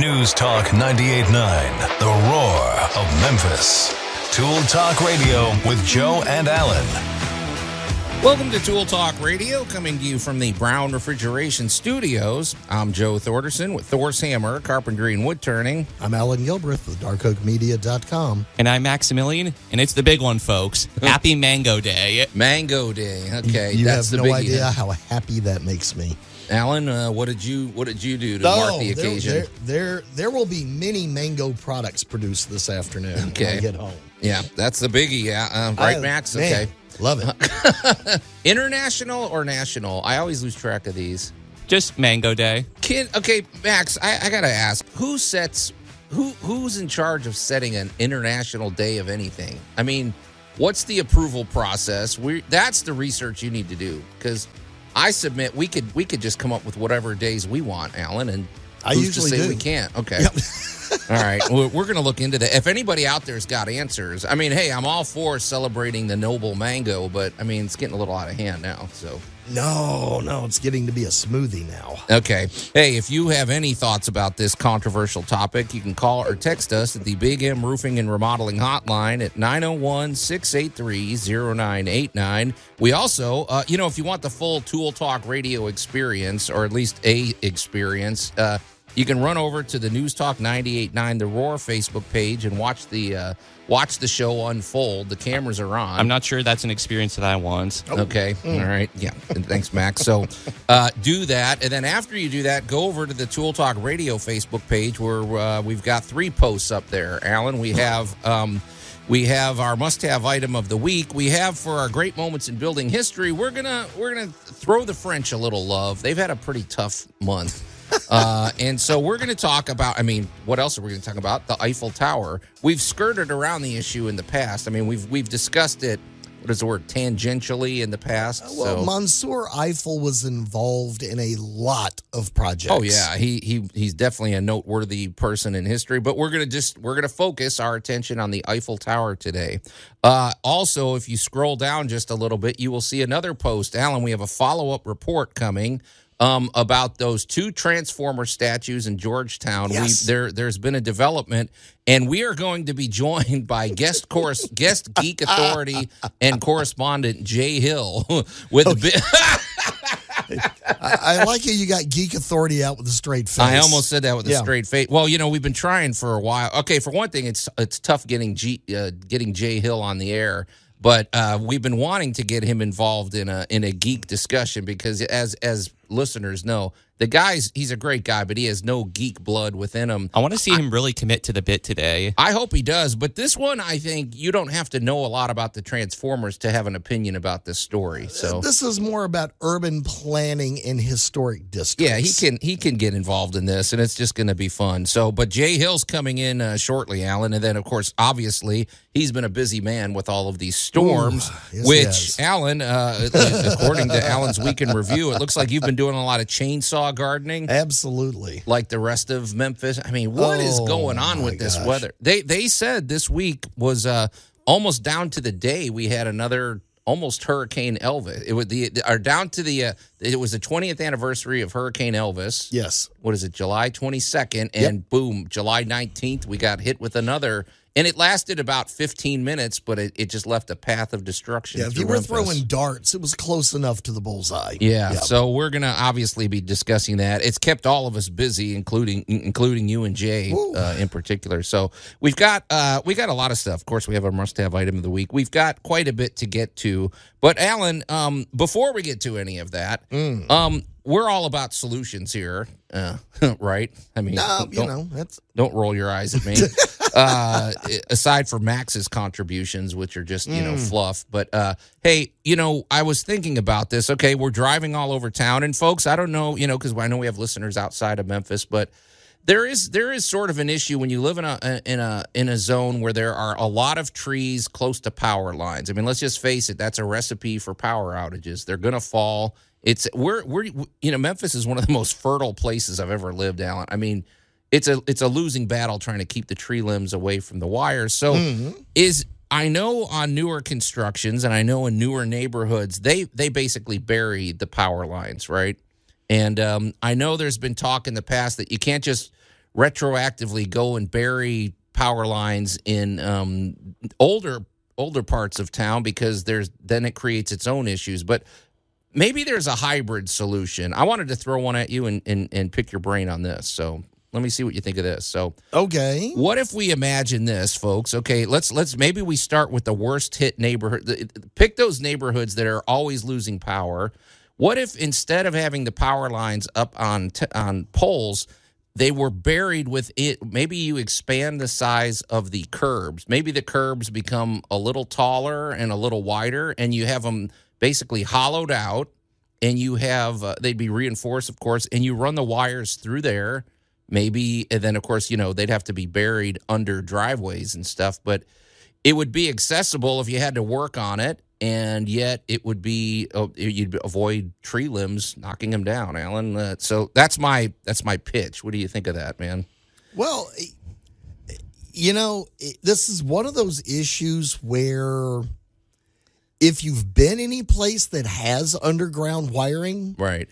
News Talk 98.9, the roar of Memphis. Tool Talk Radio with Joe and Alan. Welcome to Tool Talk Radio, coming to you from the Brown Refrigeration Studios. I'm Joe Thorderson with Thor's Hammer, Carpentry and Wood Turning. I'm Alan Gilbreth with darkoakmedia.com. And I'm Maximilian, and it's the big one, folks. Happy Mango Day. Mango Day. Okay, you that's have the no idea how happy that makes me. Alan, uh, what did you what did you do to mark the occasion? There, there, there will be many mango products produced this afternoon Okay. when I get home. Yeah, that's the biggie. Yeah, uh, right, I- Max. man, Okay, Love it. international or national? I always lose track of these. Just Mango Day. Kid, okay, Max. I, I gotta ask, who sets who who's in charge of setting an international day of anything? I mean, what's the approval process? We that's the research you need to do because I submit we could we could just come up with whatever days we want, Alan, and I who's usually to say do. we can't. Okay. All right, we're, we're going to look into that. If anybody out there's got answers, I mean, hey, I'm all for celebrating the noble mango, but I mean, it's getting a little out of hand now. So, No, no, it's getting to be a smoothie now. Okay. Hey, if you have any thoughts about this controversial topic, you can call or text us at the Big M Roofing and Remodeling Hotline at 901 683 0989. We also, uh, you know, if you want the full Tool Talk radio experience, or at least a experience, uh, you can run over to the News Talk 989 The Roar Facebook page and watch the uh, watch the show unfold. The cameras are on. I'm not sure that's an experience that I want. Okay. All right. Yeah. Thanks, Max. So uh, do that. And then after you do that, go over to the Tool Talk Radio Facebook page where uh, we've got three posts up there. Alan, we have. Um, we have our must-have item of the week. We have for our great moments in building history. We're gonna we're gonna throw the French a little love. They've had a pretty tough month, uh, and so we're gonna talk about. I mean, what else are we gonna talk about? The Eiffel Tower. We've skirted around the issue in the past. I mean, we've we've discussed it. What is the word? Tangentially in the past. Well, so. Monsieur Eiffel was involved in a lot of projects. Oh yeah, he he he's definitely a noteworthy person in history. But we're gonna just we're gonna focus our attention on the Eiffel Tower today. Uh, also, if you scroll down just a little bit, you will see another post. Alan, we have a follow up report coming. Um, about those two transformer statues in Georgetown, Yes. we there there's been a development, and we are going to be joined by guest course guest geek authority and correspondent Jay Hill with a bit. I, I like how you got Geek Authority out with a straight face. I almost said that with a straight face. Well, you know, we've been trying for a while. Okay, for one thing, it's it's tough getting G, uh, getting Jay Hill on the air, but uh, we've been wanting to get him involved in a in a geek discussion because as as listeners know, the guy's he's a great guy, but he has no geek blood within him. I want to see him really commit to the bit today. I hope he does, but this one, I think you don't have to know a lot about the Transformers to have an opinion about this story. So This is more about urban planning in historic districts. Yeah, he can he can get involved in this, and it's just going to be fun. So, but Jay Hill's coming in uh, shortly, Alan, and then of course, obviously, he's been a busy man with all of these storms. yes, which has. Alan, uh, according to Alan's weekend review, it looks like you've been doing a lot of chainsaw gardening. Absolutely. Like the rest of Memphis, I mean, what is Oh, going on with this gosh. weather? They they said this week was uh, almost down to the day we had another almost Hurricane Elvis. It was the or down to the uh, it was the 20th anniversary of Hurricane Elvis Yes. what is it, July 22nd, and boom, July 19th, we got hit with another. And it lasted about 15 minutes, but it, it just left a path of destruction. Yeah, if you were Memphis. throwing darts, it was close enough to the bullseye. Yeah, so we're gonna obviously be discussing that. It's kept all of us busy, including including you and Jay uh, in particular. So we've got uh, we got a lot of stuff. Of course, we have our must-have item of the week. We've got quite a bit to get to. But Alan, um, before we get to any of that, Mm. um, we're all about solutions here, uh, right? I mean, Uh, you know, that's don't roll your eyes at me. uh, aside from Max's contributions, which are just you know fluff, but uh, hey, you know, I was thinking about this. Okay, we're driving all over town, and folks, I don't know, you know, because I know we have listeners outside of Memphis, but there is there is sort of an issue when you live in a in a in a zone where there are a lot of trees close to power lines. I mean, let's just face it, that's a recipe for power outages. They're going to fall. It's we're we're you know, Memphis is one of the most fertile places I've ever lived, Alan. I mean, it's a it's a losing battle trying to keep the tree limbs away from the wires. So is I know on newer constructions and I know in newer neighborhoods they they basically bury the power lines, right? And um, I know there's been talk in the past that you can't just retroactively go and bury power lines in um, older older parts of town because there's then it creates its own issues. But maybe there's a hybrid solution. I wanted to throw one at you and and, and pick your brain on this. So let me see what you think of this. So Okay. what if we imagine this, folks? Okay, let's let's maybe we start with the worst hit neighborhood. Pick those neighborhoods that are always losing power. What if instead of having the power lines up on t- on poles, they were buried with it? Maybe you expand the size of the curbs. Maybe the curbs become a little taller and a little wider, and you have them basically hollowed out. And you have uh, they'd be reinforced, of course, and you run the wires through there maybe and then of course you know they'd have to be buried under driveways and stuff but it would be accessible if you had to work on it and yet it would be oh, you'd avoid tree limbs knocking them down alan. Uh, so that's my that's my pitch. What do you think of that man? Well, eh, you know, eh, this is one of those issues where if you've been any place that has underground wiring, right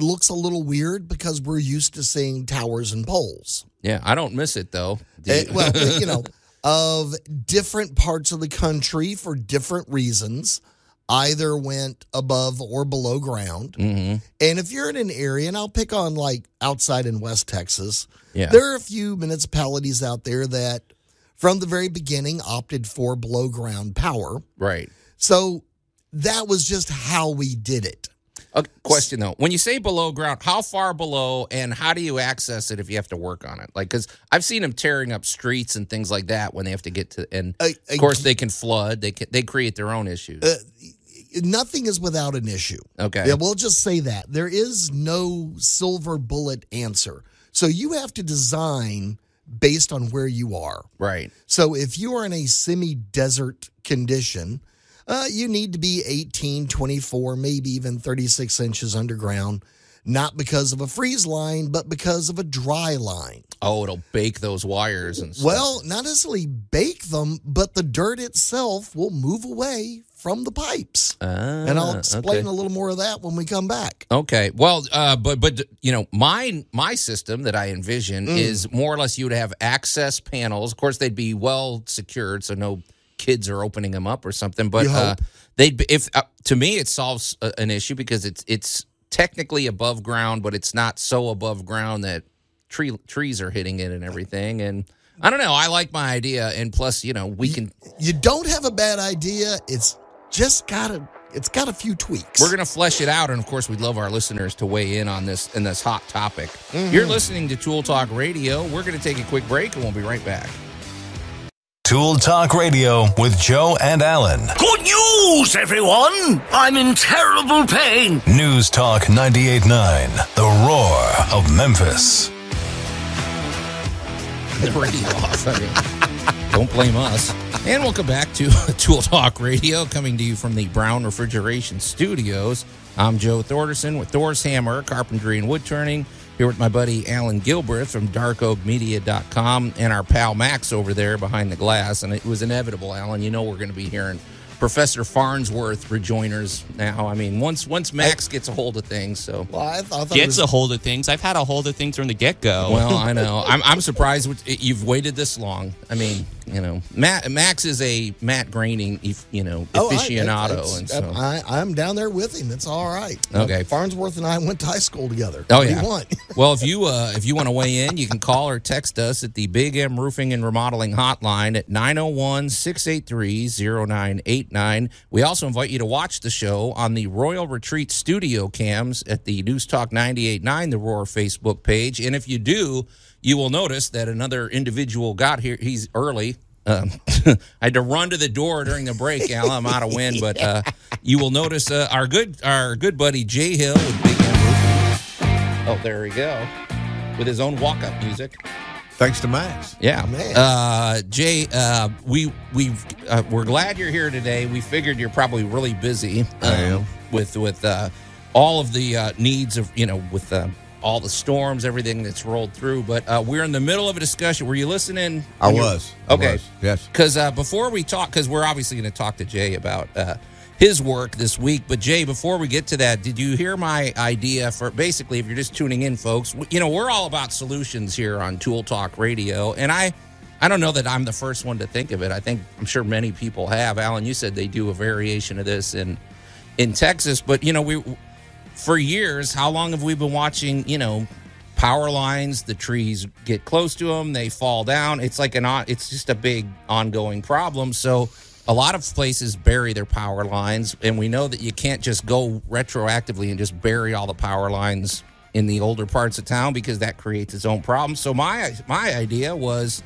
looks a little weird because we're used to seeing towers and poles. yeah i don't miss it though Do Eh, well, you know, of different parts of the country for different reasons, either went above or below ground. Mhm. And if you're in an area, and I'll pick on like outside in West Texas, Yeah. there are a few municipalities out there that from the very beginning opted for below ground power. right So that was just how we did it. A question though when you say below ground how far below and how do you access it if you have to work on it like because i've seen them tearing up streets and things like that when they have to get to and I- I- of course they can flood they can they create their own issues Uh, Nothing is without an issue. okay Yeah, we'll just say that. There is no silver bullet answer. So you have to design based on where you are. right So if you are in a semi desert condition, uh, you need to be 18, 24, maybe even 36 inches underground, not because of a freeze line, but because of a dry line. oh it'll bake those wires and stuff. Well, not necessarily bake them, but the dirt itself will move away from the pipes. and I'll Ah, explain okay. a little more of that when we come back. Okay. Well, uh, but but you know, my my system that I envision Mm. is more or less you would have access panels. Of course, they'd be well secured, so no kids are opening them up or something. But uh, they'd be, if uh, to me it solves a, an issue because it's it's technically above ground, but it's not so above ground that tree trees are hitting it and everything. And I don't know. I like my idea, and plus, you know, we can You don't have a bad idea. It's just got a it's got a few tweaks. We're going to flesh it out, and of course, we'd love our listeners to weigh in on this in this hot topic. Mm-hmm. You're listening to Tool Talk Radio. We're going to take a quick break, and we'll be right back. Tool Talk Radio with Joe and Alan. Good news, everyone! I'm in terrible pain. News Talk 98.9, The Roar of Memphis. The radio off. I mean, don't blame us. And welcome back to Tool Talk Radio, coming to you from the Brown Refrigeration Studios. I'm Joe Thorderson with Thor's Hammer, Carpentry and Wood Turning. Here with my buddy Alan Gilbreth from darkoakmedia.com and our pal Max over there behind the glass. And it was inevitable, Alan. You know we're going to be hearing Professor Farnsworth rejoiners now. I mean, once once Max gets a hold of things, so well, I, th- I thought it Gets was, a hold of things. I've had a hold of things from the get go. Well, I know. I'm, I'm surprised you've waited this long. I mean, you know, Matt, Max is a Matt Groening, you know, Oh, I- aficionado, and so. I, I'm down there with him. It's all right. Okay. Farnsworth and I went to high school together. Oh What yeah. you want? well, if you uh, if you want to weigh in, you can call or text us at the Big M Roofing and Remodeling Hotline at 901-683-0989. We also invite you to watch the show on the Royal Retreat studio cams at the News Talk 98.9 The Roar Facebook page. And if you do, you will notice that another individual got here. He's early. Um, I had to run to the door during the break, Alan. I'm out of wind, but uh, you will notice uh, our good our good buddy Jay Hill with Big Oh, there we go. With his own walk up music. Thanks to Max. Yeah. Man. Uh, Jay, uh, we we uh, we're glad you're here today. We figured you're probably really busy. I am. with with uh, all of the uh, needs of you know with uh, all the storms, everything that's rolled through. But uh, we're in the middle of a discussion. Were you listening? I was. I Okay. was. Yes. Because uh, before we talk, because we're obviously going to talk to Jay about uh, his work this week. But Jay, before we get to that, did you hear my idea for basically if you're just tuning in, folks? You know, we're all about solutions here on Tool Talk Radio, and I. I don't know that I'm the first one to think of it. I think I'm sure many people have. Alan, you said they do a variation of this in in Texas, but you know, we for years, how long have we been watching, you know, power lines, the trees get close to them, they fall down. It's like an it's just a big ongoing problem. So a lot of places bury their power lines and we know that you can't just go retroactively and just bury all the power lines in the older parts of town because that creates its own problems. So my my idea was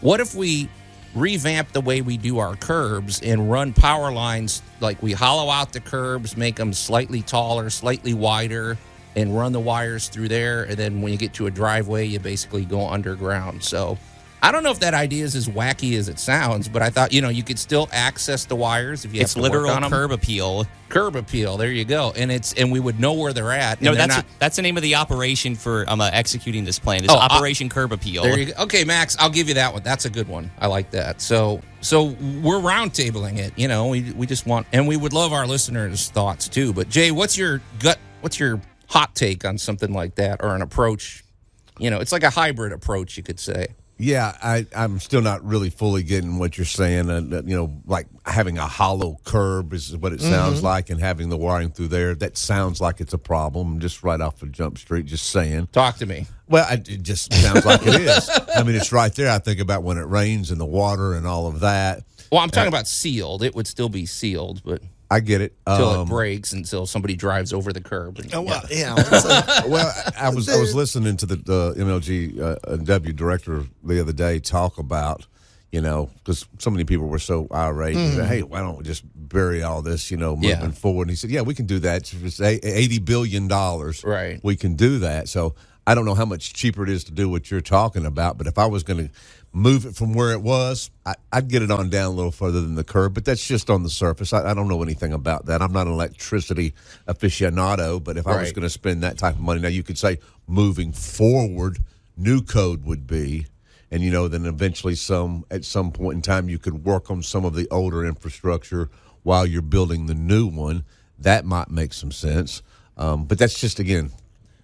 what if we revamp the way we do our curbs and run power lines like we hollow out the curbs, make them slightly taller, slightly wider, and run the wires through there. And then when you get to a driveway, you basically go underground. So I don't know if that idea is as wacky as it sounds, but I thought you know you could still access the wires if you It's have to work literal curb appeal. curb appeal. There you go, and it's and we would know where they're at. No, they're that's not- that's the name of the operation for um, uh, executing this plan. It's Oh, uh, Operation Curb Appeal. There you go. Okay, Max, I'll give you that one. That's a good one. I like that. So, so we're roundtabling it. You know, we we just want, and we would love our listeners' thoughts too. But Jay, what's your gut? What's your hot take on something like that, or an approach? You know, it's like a hybrid approach, you could say. Yeah, I, I'm still not really fully getting what you're saying. Uh, you know, like having a hollow curb is what it sounds like, and having the wiring through there. That sounds like it's a problem. Just right off of Jump Street, just saying. Talk to me. Well, I, it just sounds like it is. I mean, it's right there. I think about when it rains and the water and all of that. Well, I'm talking about sealed. It would still be sealed, but I get it. until Um, it breaks, until somebody drives over the curb. And, Oh, well, yeah. it's a- well, I I was I was listening to the, the MLG uh, W director the other day talk about, you know, because so many people were so irate. and said, hey, why don't we just bury all this, you know, moving Yeah. forward? And he said, yeah, we can do that. It's eighty billion dollars, Right. We can do that. So I don't know how much cheaper it is to do what you're talking about, but if I was going to move it from where it was, I, I'd get it on down a little further than the curb. But that's just on the surface. I, I don't know anything about that. I'm not an electricity aficionado, but if I was going to spend that type of money, now you could say moving forward, new code would be, and you know, then eventually some at some point in time you could work on some of the older infrastructure while you're building the new one. That might make some sense. Um, but that's just again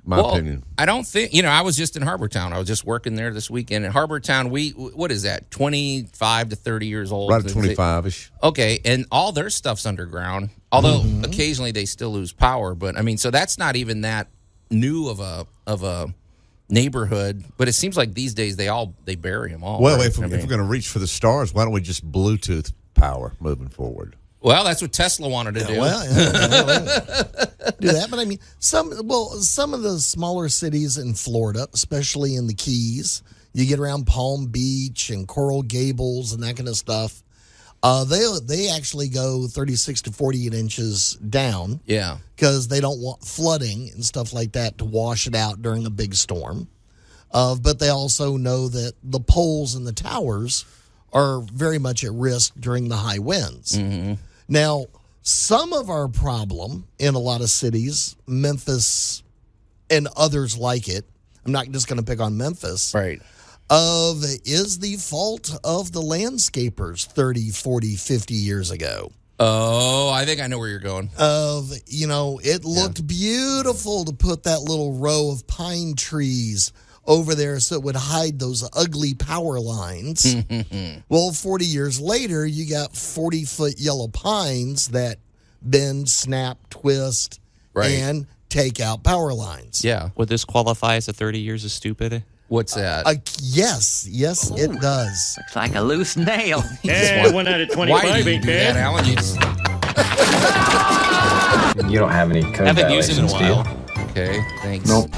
my Well, opinion. I don't think you know. I was just in Harbortown. I was just working there this weekend. In Harbortown, we what is that? Twenty five to thirty years old. Right at Is it- twenty five ish. Okay, and all their stuff's underground. Although Mm-hmm. occasionally they still lose power, but I mean, so that's not even that new of a of a neighborhood. But it seems like these days they all they bury them all. Well, right? if, I we, if we're going to reach for the stars, why don't we just Bluetooth power moving forward? Well, that's what Tesla wanted to do. Well, yeah, yeah, yeah. do that. But I mean, some well, some of the smaller cities in Florida, especially in the Keys, you get around Palm Beach and Coral Gables and that kind of stuff. Uh, they they actually go 36 to 48 inches down yeah, because they don't want flooding and stuff like that to wash it out during a big storm. Uh, but they also know that the poles and the towers are very much at risk during the high winds. Now, some of our problem in a lot of cities, Memphis and others like it, I'm not just going to pick on Memphis, right. of is the fault of the landscapers 30, 40, 50 years ago Oh, I think I know where you're going. of you know it looked beautiful to put that little row of pine trees over there so it would hide those ugly power lines well 40 years later you got 40 foot yellow pines that bend snap twist Right. and take out power lines Yeah, Would this qualify as a 30 years of stupid? what's that? uh, yes yes it does Looks like a loose nail. Yeah, one out of 25 Why 25 do you do that, bad. Alan? You just- You don't have any code Haven't used it in a violations, do you? while. okay, thanks. Nope.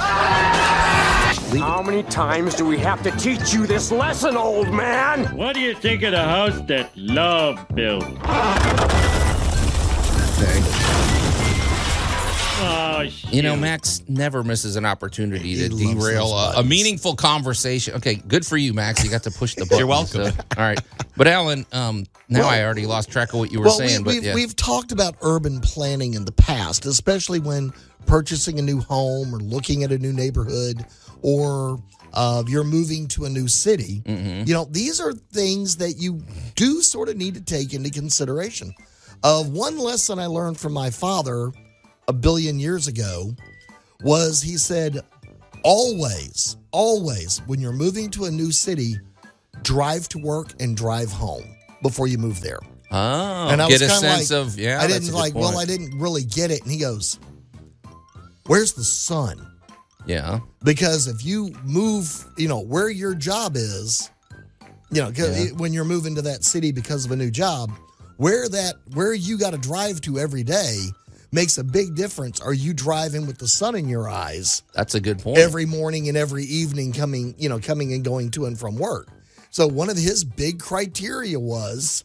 How many times do we have to teach you this lesson, old man? What do you think of the house that Love built? Oh. You know, Max never misses an opportunity He to derail those a, a meaningful conversation. Okay, good for you, Max. You got to push the button. You're welcome. so- all right, but Alan, um, now Well- I already lost track of what you were well, saying. we, but we've, yeah. we've talked about urban planning in the past, especially when purchasing a new home or looking at a new neighborhood or uh, you're moving to a new city. Mm-hmm. You know, these are things that you do sort of need to take into consideration. Of one lesson I learned from my father a billion years ago was he said, always, always, when you're moving to a new city, drive to work and drive home before you move there. Oh, and I get was a sense like, of yeah. I didn't like. Well. I didn't really get it. And he goes, "Where's the sun?" Yeah. Because if you move, you know where your job is, you know, Yeah. when you're moving to that city because of a new job, where that where you got to drive to every day makes a big difference. Are you driving with the sun in your eyes? That's a good point. every morning and every evening coming, you know, coming and going to and from work. So one of his big criteria was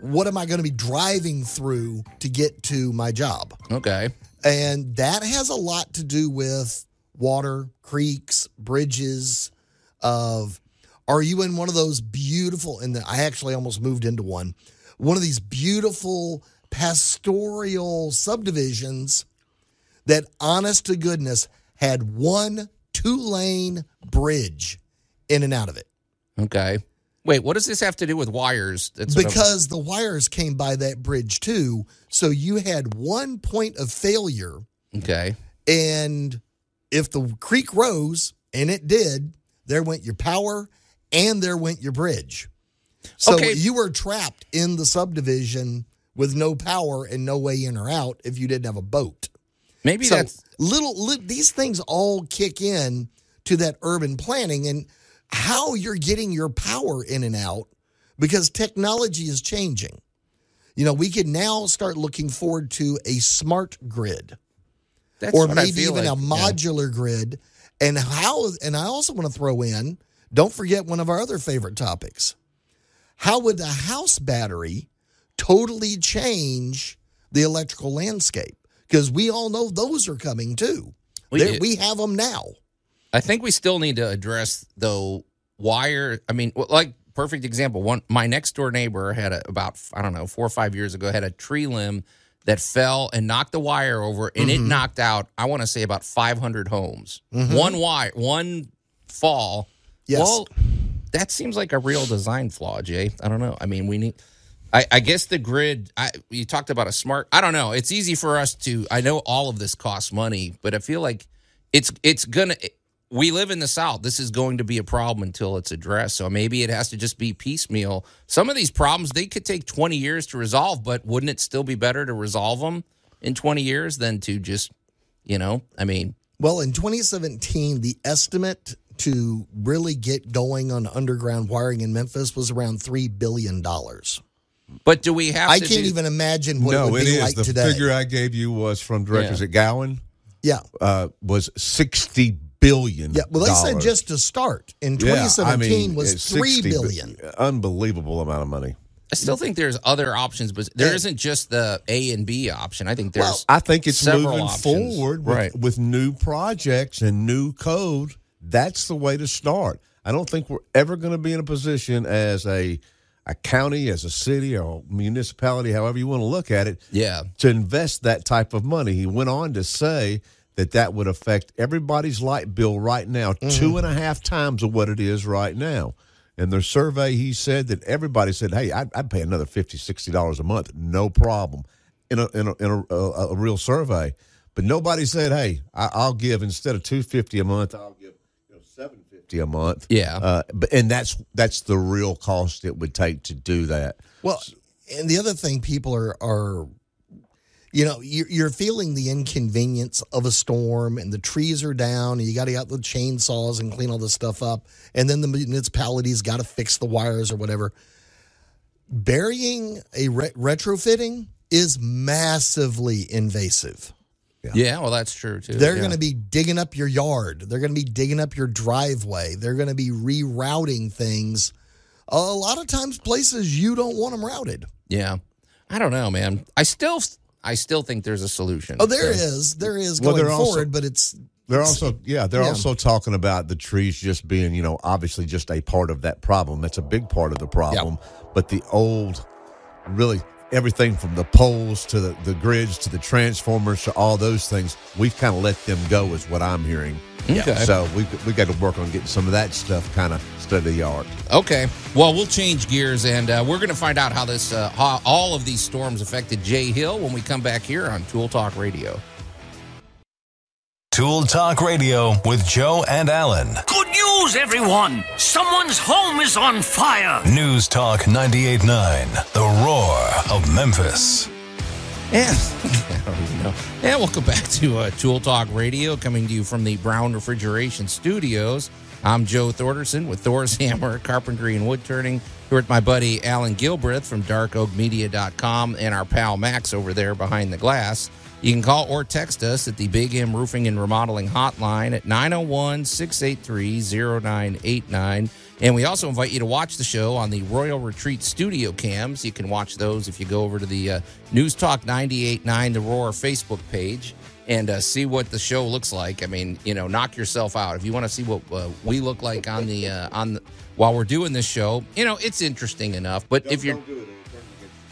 what am I going to be driving through to get to my job? okay. And that has a lot to do with water, creeks, bridges of are you in one of those beautiful and I actually almost moved into one. One of these beautiful pastoral subdivisions that honest to goodness had one two-lane bridge in and out of it. Okay. Wait, what does this have to do with wires? That's because the wires came by that bridge too. So you had one point of failure okay. And if the creek rose, and it did, there went your power and there went your bridge. So Okay. you were trapped in the subdivision with no power and no way in or out if you didn't have a boat. Maybe so that's little li- these things all kick in to that urban planning and how you're getting your power in and out because technology is changing. You know, we can now start looking forward to a smart grid that's or maybe even like. a Yeah. modular grid. And how? And I also want to throw in. Don't forget one of our other favorite topics. How would a house battery totally change the electrical landscape? Because we all know those are coming too. We we have them now. I think we still need to address though wire. I mean, like perfect example. One, my next door neighbor had a, about I don't know four or five years ago had a tree limb that fell and knocked the wire over, and Mm-hmm. it knocked out. I want to say about five hundred homes. One wire, one fall. Yes. Well, that seems like a real design flaw, Jay. I don't know. I mean, we need. I, I guess the grid. I, you talked about a smart. I don't know. It's easy for us to. I know all of this costs money, but I feel like it's it's gonna. We live in the South. This is going to be a problem until it's addressed. So maybe it has to just be piecemeal. Some of these problems they could take twenty years to resolve, but wouldn't it still be better to resolve them in twenty years than to just, you know? I mean, Well, in 2017, the estimate to really get going on underground wiring in Memphis was around three billion dollars. but do we have? I to can't do- even imagine what it would it be is. like the today. figure I gave you was from directors Yeah. at Gowan. yeah. Uh, was sixty billion. Yeah, well, they said just to start in Yeah, 2017 I mean, was it's three 60 billion. Unbelievable amount of money. I still think there's other options, but there Yeah. not just the A and B option. I think there's. Well, I think it's moving options. forward with, Right. with new projects and new code. That's the way to start. I don't think we're ever going to be in a position as a a county, as a city, or a municipality, however you want to look at it, yeah. to invest that type of money. He went on to say that that would affect everybody's light bill right now Mm-hmm. two and a half times of what it is right now. In their survey, he said that everybody said, "Hey, I'd, I'd pay another 50 dollars a month, no problem." In a in a, in a, a, a real survey, but nobody said, "Hey, I, I'll give instead of two fifty a month, I'll give you know, seven fifty a month." Yeah. uh, but and that's that's the real cost it would take to do that. Well, and the other thing people are are you know you're, you're feeling the inconvenience of a storm and the trees are down and you got to get out the chainsaws and clean all this stuff up and then the municipality's got to fix the wires or whatever burying a re- retrofitting is massively invasive yeah, Well, that's true too. they're yeah. going to be digging up your yard. They're going to be digging up your driveway. They're going to be rerouting things. A lot of times, places you don't want them routed. Yeah. I don't know, man. I still, I still think there's a solution. Oh, there So- is, there is Well, going they're also- forward, but it's They're it's- also yeah, they're yeah. also talking about the trees just being, you know, obviously just a part of that problem. That's a big part of the problem. But the old really everything from the poles to the, the grids to the transformers to all those things, we've kind of let them go, is what I'm hearing. Okay. So we we got to work on getting some of that stuff kind of state of the art. Okay. Well, we'll change gears and uh, we're going to find out how this, uh, how all of these storms affected Jay Hill when we come back here on Tool Talk Radio. Tool Talk Radio with Joe and Alan. Good news, everyone! Someone's home is on fire! News Talk 98.9, the roar of Memphis. And I don't even know. And welcome back to uh, Tool Talk Radio, coming to you from the Brown Refrigeration Studios. I'm Joe Thorderson with Thor's Hammer, Carpentry and Wood Turning. Here with my buddy Alan Gilbreth from DarkOakMedia.com and our pal Max over there behind the glass. You can call or text us at the Big M Roofing and Remodeling Hotline at 901 683 0989. And we also invite you to watch the show on the Royal Retreat studio cams. You can watch those if you go over to the uh, News Talk 989 The Roar Facebook page and uh, see what the show looks like. I mean, you know, knock yourself out if you want to see what uh, we look like on the uh, on the, while we're doing this show. You know, it's interesting enough. But if you're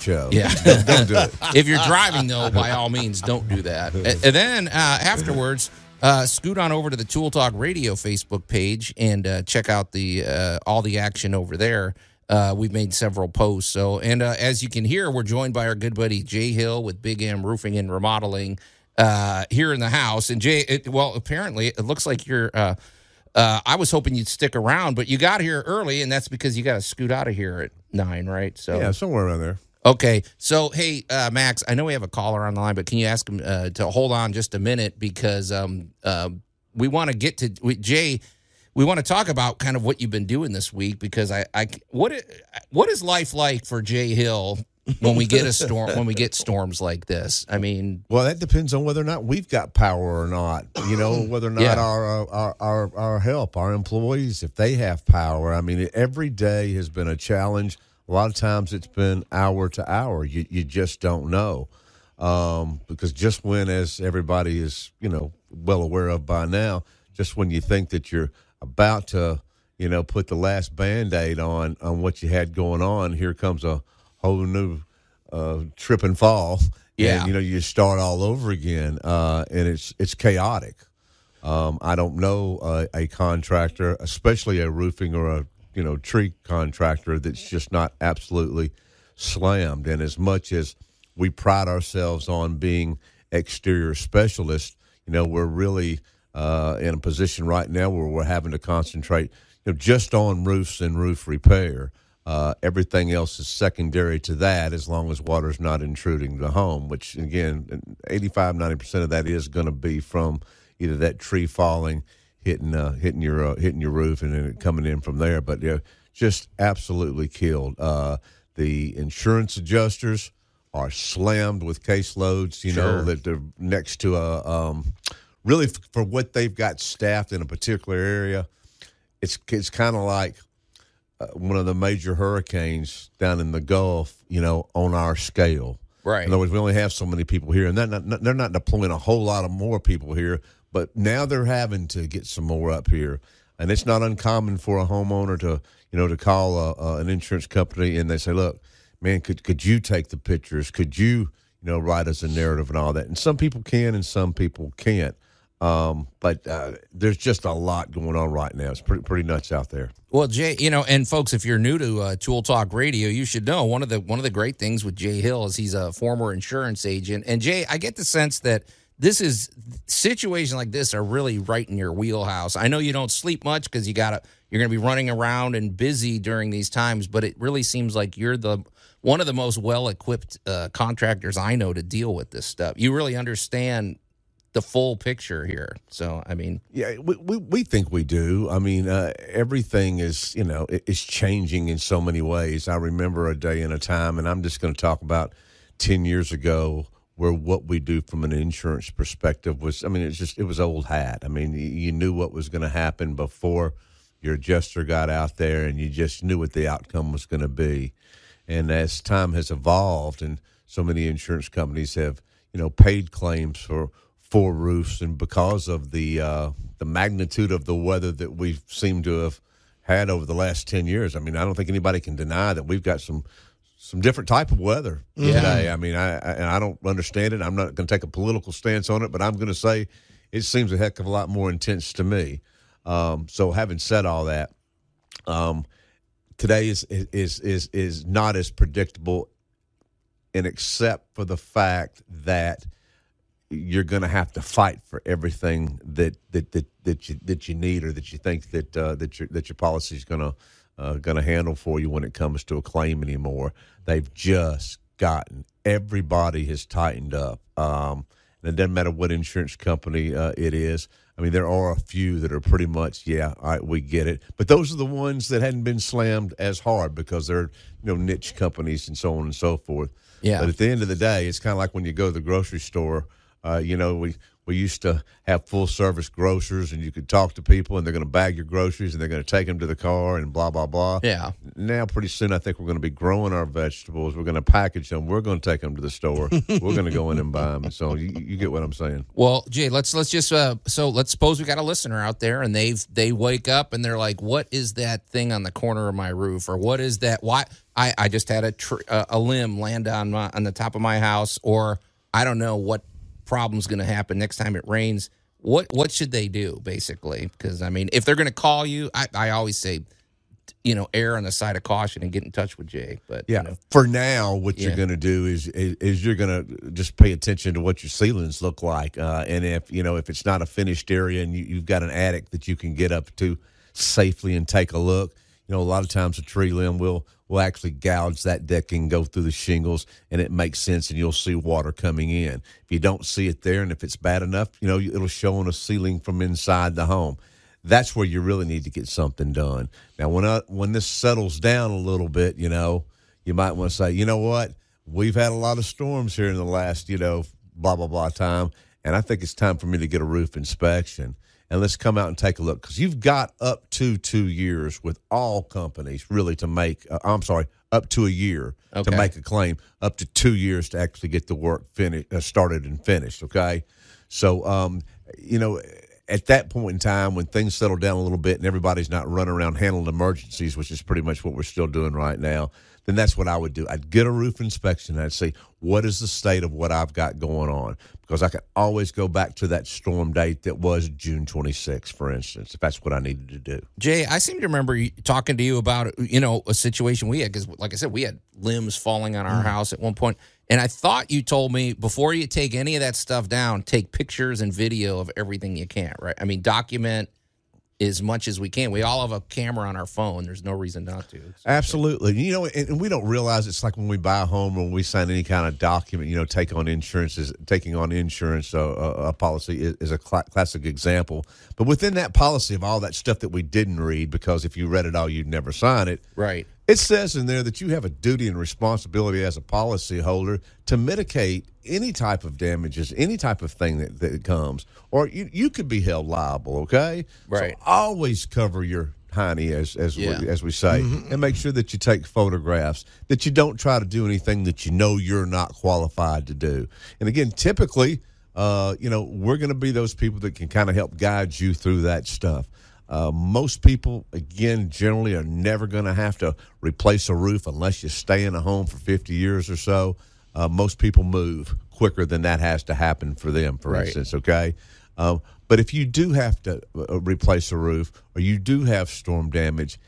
Joe. Yeah. don't, don't do it. if you're driving, though, by all means, don't do that. And, and then uh, afterwards, uh, scoot on over to the Tool Talk Radio Facebook page and uh, check out the uh, all the action over there. Uh, we've made several posts. So, and uh, as you can hear, we're joined by our good buddy Jay Hill with Big M Roofing and Remodeling uh, here in the house. And Jay, it, well, apparently it looks like you're. Uh, uh, I was hoping you'd stick around, but you got here early, and that's because you got to scoot out of here at nine, right? So Yeah, somewhere around there. Okay, so hey, uh, Max, I know we have a caller on the line, but can you ask him uh, to hold on just a minute because um, uh, we want to get to we, Jay. We want to talk about kind of what you've been doing this week because I, I what what is life like for Jay Hill when we get a storm when we get storms like this? I mean, Well, that depends on whether or not we've got power or not. You know, whether or not Yeah. our, our our our help, our employees, if they have power. I mean, every day has been a challenge. A lot of times it's been hour to hour. You you just don't know um, because just when, as everybody is you know well aware of by now, just when you think that you're about to you know put the last band aid on on what you had going on, here comes a whole new uh, trip and fall. Yeah. And, you know, you start all over again, uh, and it's it's chaotic. Um, I don't know uh, a contractor, especially a roofing or a you know tree contractor, that's just not absolutely slammed. And as much as we pride ourselves on being exterior specialists, you know, we're really uh, in a position right now where we're having to concentrate, you know, just on roofs and roof repair. Uh, everything else is secondary to that as long as water's not intruding the home, which again, 85, 90% of that is going to be from either that tree falling, hitting, uh, hitting your, uh, hitting your roof and then coming in from there. But yeah, just absolutely killed. Uh, the insurance adjusters are slammed with caseloads, you know, that they're next to a, um, really f- for what they've got staffed in a particular area. It's, it's kind of like, uh, one of the major hurricanes down in the Gulf, you know, on our scale. Right. In other words, we only have so many people here, and they're not, they're not deploying a whole lot of more people here, but now they're having to get some more up here. And it's not uncommon for a homeowner to, you know, to call a, a, an insurance company and they say, look, man, could, could you take the pictures? Could you, you know, write us a narrative and all that? And some people can and some people can't. Um, but uh, there's just a lot going on right now. It's pretty, pretty nuts out there. Well, Jay, you know, and folks, if you're new to uh, Tool Talk Radio, you should know one of the one of the great things with Jay Hill is he's a former insurance agent. And Jay, I get the sense that this is situations like this are really right in your wheelhouse. I know you don't sleep much because you got to you're to be running around and busy during these times, but it really seems like you're the one of the most well equipped uh, contractors I know to deal with this stuff. You really understand the full picture here. So, I mean, Yeah, we, we, we think we do. I mean, uh, everything is, you know, it, it's changing in so many ways. I remember a day and a time, and I'm just going to talk about 10 years ago where what we do from an insurance perspective was, I mean, it's just, it was old hat. I mean, you, knew what was going to happen before your adjuster got out there, and you just knew what the outcome was going to be. And as time has evolved, and so many insurance companies have, you know, paid claims for for roofs, and because of the uh, the magnitude of the weather that we've seemed to have had over the last ten years, I mean, I don't think anybody can deny that we've got some some different type of weather Yeah. today. I mean, I, I and I don't understand it. I'm not going to take a political stance on it, but I'm going to say it seems a heck of a lot more intense to me. Um, so, having said all that, um, today is is is is not as predictable, and except for the fact that you're going to have to fight for everything that that that, that you that you need or that you think that uh, that your that your policy is going to uh, going to handle for you when it comes to a claim anymore. They've just gotten everybody has tightened up, um, and it doesn't matter what insurance company uh, it is. I mean, there are a few that are pretty much, yeah, all right, we get it. But those are the ones that hadn't been slammed as hard because they're, you know, niche companies and so on and so forth. Yeah. But at the end of the day, it's kind of like when you go to the grocery store. Uh, you know, we we used to have full service grocers, and you could talk to people, and they're going to bag your groceries, and they're going to take them to the car, and blah blah blah. Yeah. Now, pretty soon, I think we're going to be growing our vegetables. We're going to package them. We're going to take them to the store. we're going to go in and buy them. So you, you get what I'm saying. Well, Jay, let's let's just uh, so let's suppose we got a listener out there and they've they wake up and they're like, "What is that thing on the corner of my roof?" or "What is that? Why I I just had a tr- uh, a limb land on my on the top of my house?" or I don't know what problem's going to happen next time it rains. What what should they do basically? Because I mean, if they're going to call you, I I always say, you know, err on the side of caution and get in touch with Jay. But Yeah. you know, For now, what Yeah. you're going to do is, is is you're going to just pay attention to what your ceilings look like, uh, and if you know if it's not a finished area and you, you've got an attic that you can get up to safely and take a look. You know, a lot of times a tree limb will will actually gouge that decking, go through the shingles, and it makes sense, and you'll see water coming in. If you don't see it there, and if it's bad enough, you know, it'll show on a ceiling from inside the home that's where you really need to get something done. Now, when I, when this settles down a little bit, you know, you might want to say, you know what, we've had a lot of storms here in the last, you know, blah blah blah time, and I think it's time for me to get a roof inspection. And let's come out and take a look because you've got up to two years with all companies really to make. Uh, I'm sorry, up to a year Okay. to make a claim. Up to two years to actually get the work finished, uh, started and finished. Okay, so um, you know at that point in time when things settle down a little bit and everybody's not running around handling emergencies, which is pretty much what we're still doing right now, then that's what I would do. I'd get a roof inspection and I'd say, what is the state of what I've got going on? Because I can always go back to that storm date that was June 26th, for instance, if that's what I needed to do. Jay, I seem to remember talking to you about you know a situation we had because, like I said, we had limbs falling on our mm-hmm. house at one point, and I thought you told me before you take any of that stuff down, take pictures and video of everything you can. Right? I mean, document as much as we can. We all have a camera on our phone. There's no reason not to. Absolutely. You know, and, and we don't realize it's like when we buy a home or when we sign any kind of document, you know, take on insurance is taking on insurance, uh, uh, a policy is, is a cla classic example. But within that policy of all that stuff that we didn't read, because if you read it all, you'd never sign it. Right. It says in there that you have a duty and responsibility as a policyholder to mitigate any type of damages, any type of thing that, that comes, or you, you could be held liable. Okay, Right. So always cover your hiney, as as Yeah. we, as we say, and make sure that you take photographs. That you don't try to do anything that you know you're not qualified to do. And again, typically, uh, you know, we're going to be those people that can kind of help guide you through that stuff. Uh, most people, again, generally are never going to have to replace a roof unless you stay in a home for 50 years or so. Uh, most people move quicker than that has to happen for them, for Right. instance, okay? Um, but if you do have to uh, replace a roof or you do have storm damage,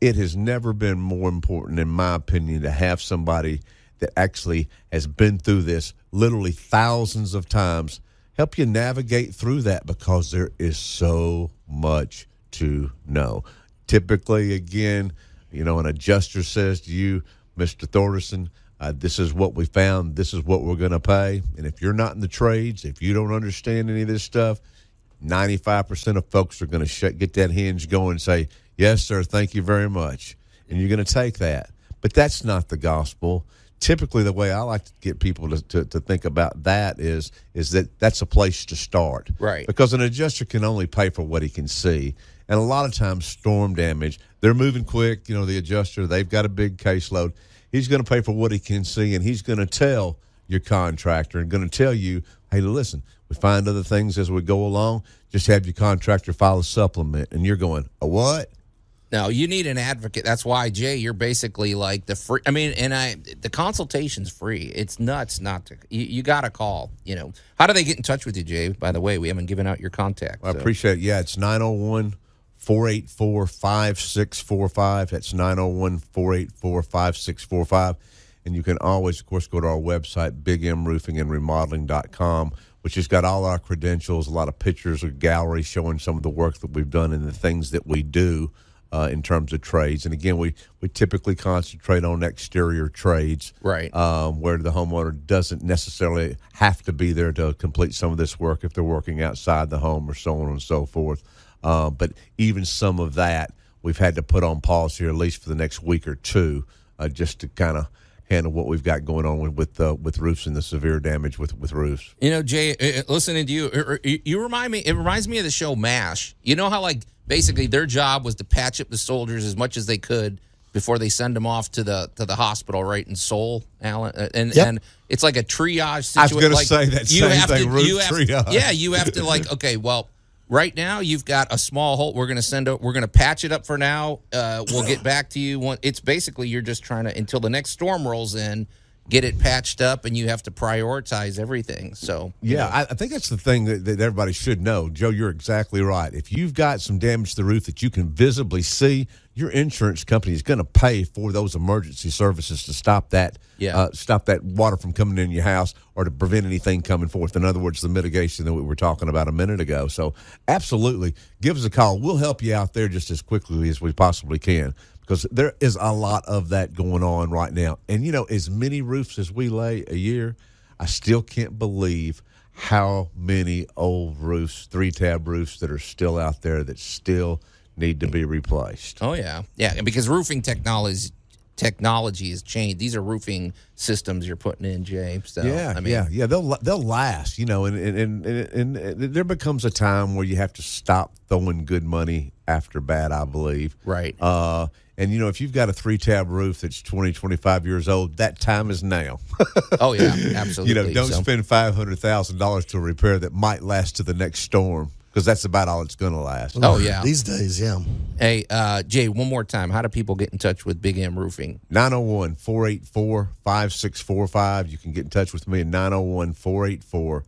it has never been more important, in my opinion, to have somebody that actually has been through this literally thousands of times help you navigate through that because there is so much to know. Typically, again, you know, an adjuster says to you, Mr. Thorderson, uh, this is what we found. This is what we're going to pay. And if you're not in the trades, if you don't understand any of this stuff, 95% of folks are going to get that hinge going and say, Yes, sir, thank you very much. And you're going to take that. But that's not the gospel. Typically, the way I like to get people to, to, to think about that is is that that's a place to start. Right. Because an adjuster can only pay for what he can see. And a lot of times, storm damage, they're moving quick. You know, the adjuster, they've got a big caseload. He's going to pay for what he can see, and he's going to tell your contractor and going to tell you, hey, listen, we find other things as we go along. Just have your contractor file a supplement. And you're going, a what? No, you need an advocate. That's why, Jay, you're basically like the free. I mean, and I the consultation's free. It's nuts not to. You, you got to call. You know, how do they get in touch with you, Jay? By the way, we haven't given out your contact. I so. appreciate it. Yeah, it's 901 484 5645. That's 901 484 5645. And you can always, of course, go to our website, bigmroofingandremodeling.com, which has got all our credentials, a lot of pictures, a gallery showing some of the work that we've done and the things that we do uh, in terms of trades. And again, we, we typically concentrate on exterior trades, Right. Um, where the homeowner doesn't necessarily have to be there to complete some of this work if they're working outside the home or so on and so forth. Uh, but even some of that we've had to put on pause here, at least for the next week or two, uh, just to kind of handle what we've got going on with with, uh, with roofs and the severe damage with with roofs. You know, Jay, uh, uh, listening to you, uh, uh, you you remind me. It reminds me of the show Mash. You know how like basically their job was to patch up the soldiers as much as they could before they send them off to the to the hospital, right in Seoul, Alan. Uh, And Yep. and it's like a triage situation. I was situation. gonna say that you same have thing, to, roof you have, triage. Yeah, you have to like. Okay, well. Right now, you've got a small hole. We're going to send. A, we're going to patch it up for now. Uh, we'll get back to you. It's basically you're just trying to until the next storm rolls in, get it patched up, and you have to prioritize everything. So Yeah, I, I think that's the thing that, that everybody should know. Joe, you're exactly right. If you've got some damage to the roof that you can visibly see, your insurance company is going to pay for those emergency services to stop that, Yeah. uh, stop that water from coming in your house or to prevent anything coming forth. In other words, the mitigation that we were talking about a minute ago. So, absolutely, give us a call. We'll help you out there just as quickly as we possibly can because there is a lot of that going on right now. And you know, as many roofs as we lay a year, I still can't believe how many old roofs, three tab roofs that are still out there that still need to be replaced. Oh yeah, yeah. and Because roofing technology technology has changed. These are roofing systems you're putting in, Jay. So yeah, I mean, yeah, yeah. They'll they'll last, you know, and and, and and and there becomes a time where you have to stop throwing good money after bad. I believe, Right. Uh, and you know, if you've got a three tab roof that's 20, 25 years old, that time is now. Oh yeah, absolutely. you know, don't So- spend five hundred thousand dollars to a repair that might last to the next storm because that's about all it's going to last. Oh yeah. These days, yeah. Hey, uh, Jay, one more time. How do people get in touch with Big M Roofing? 901 484 5645. You can get in touch with me at 901 484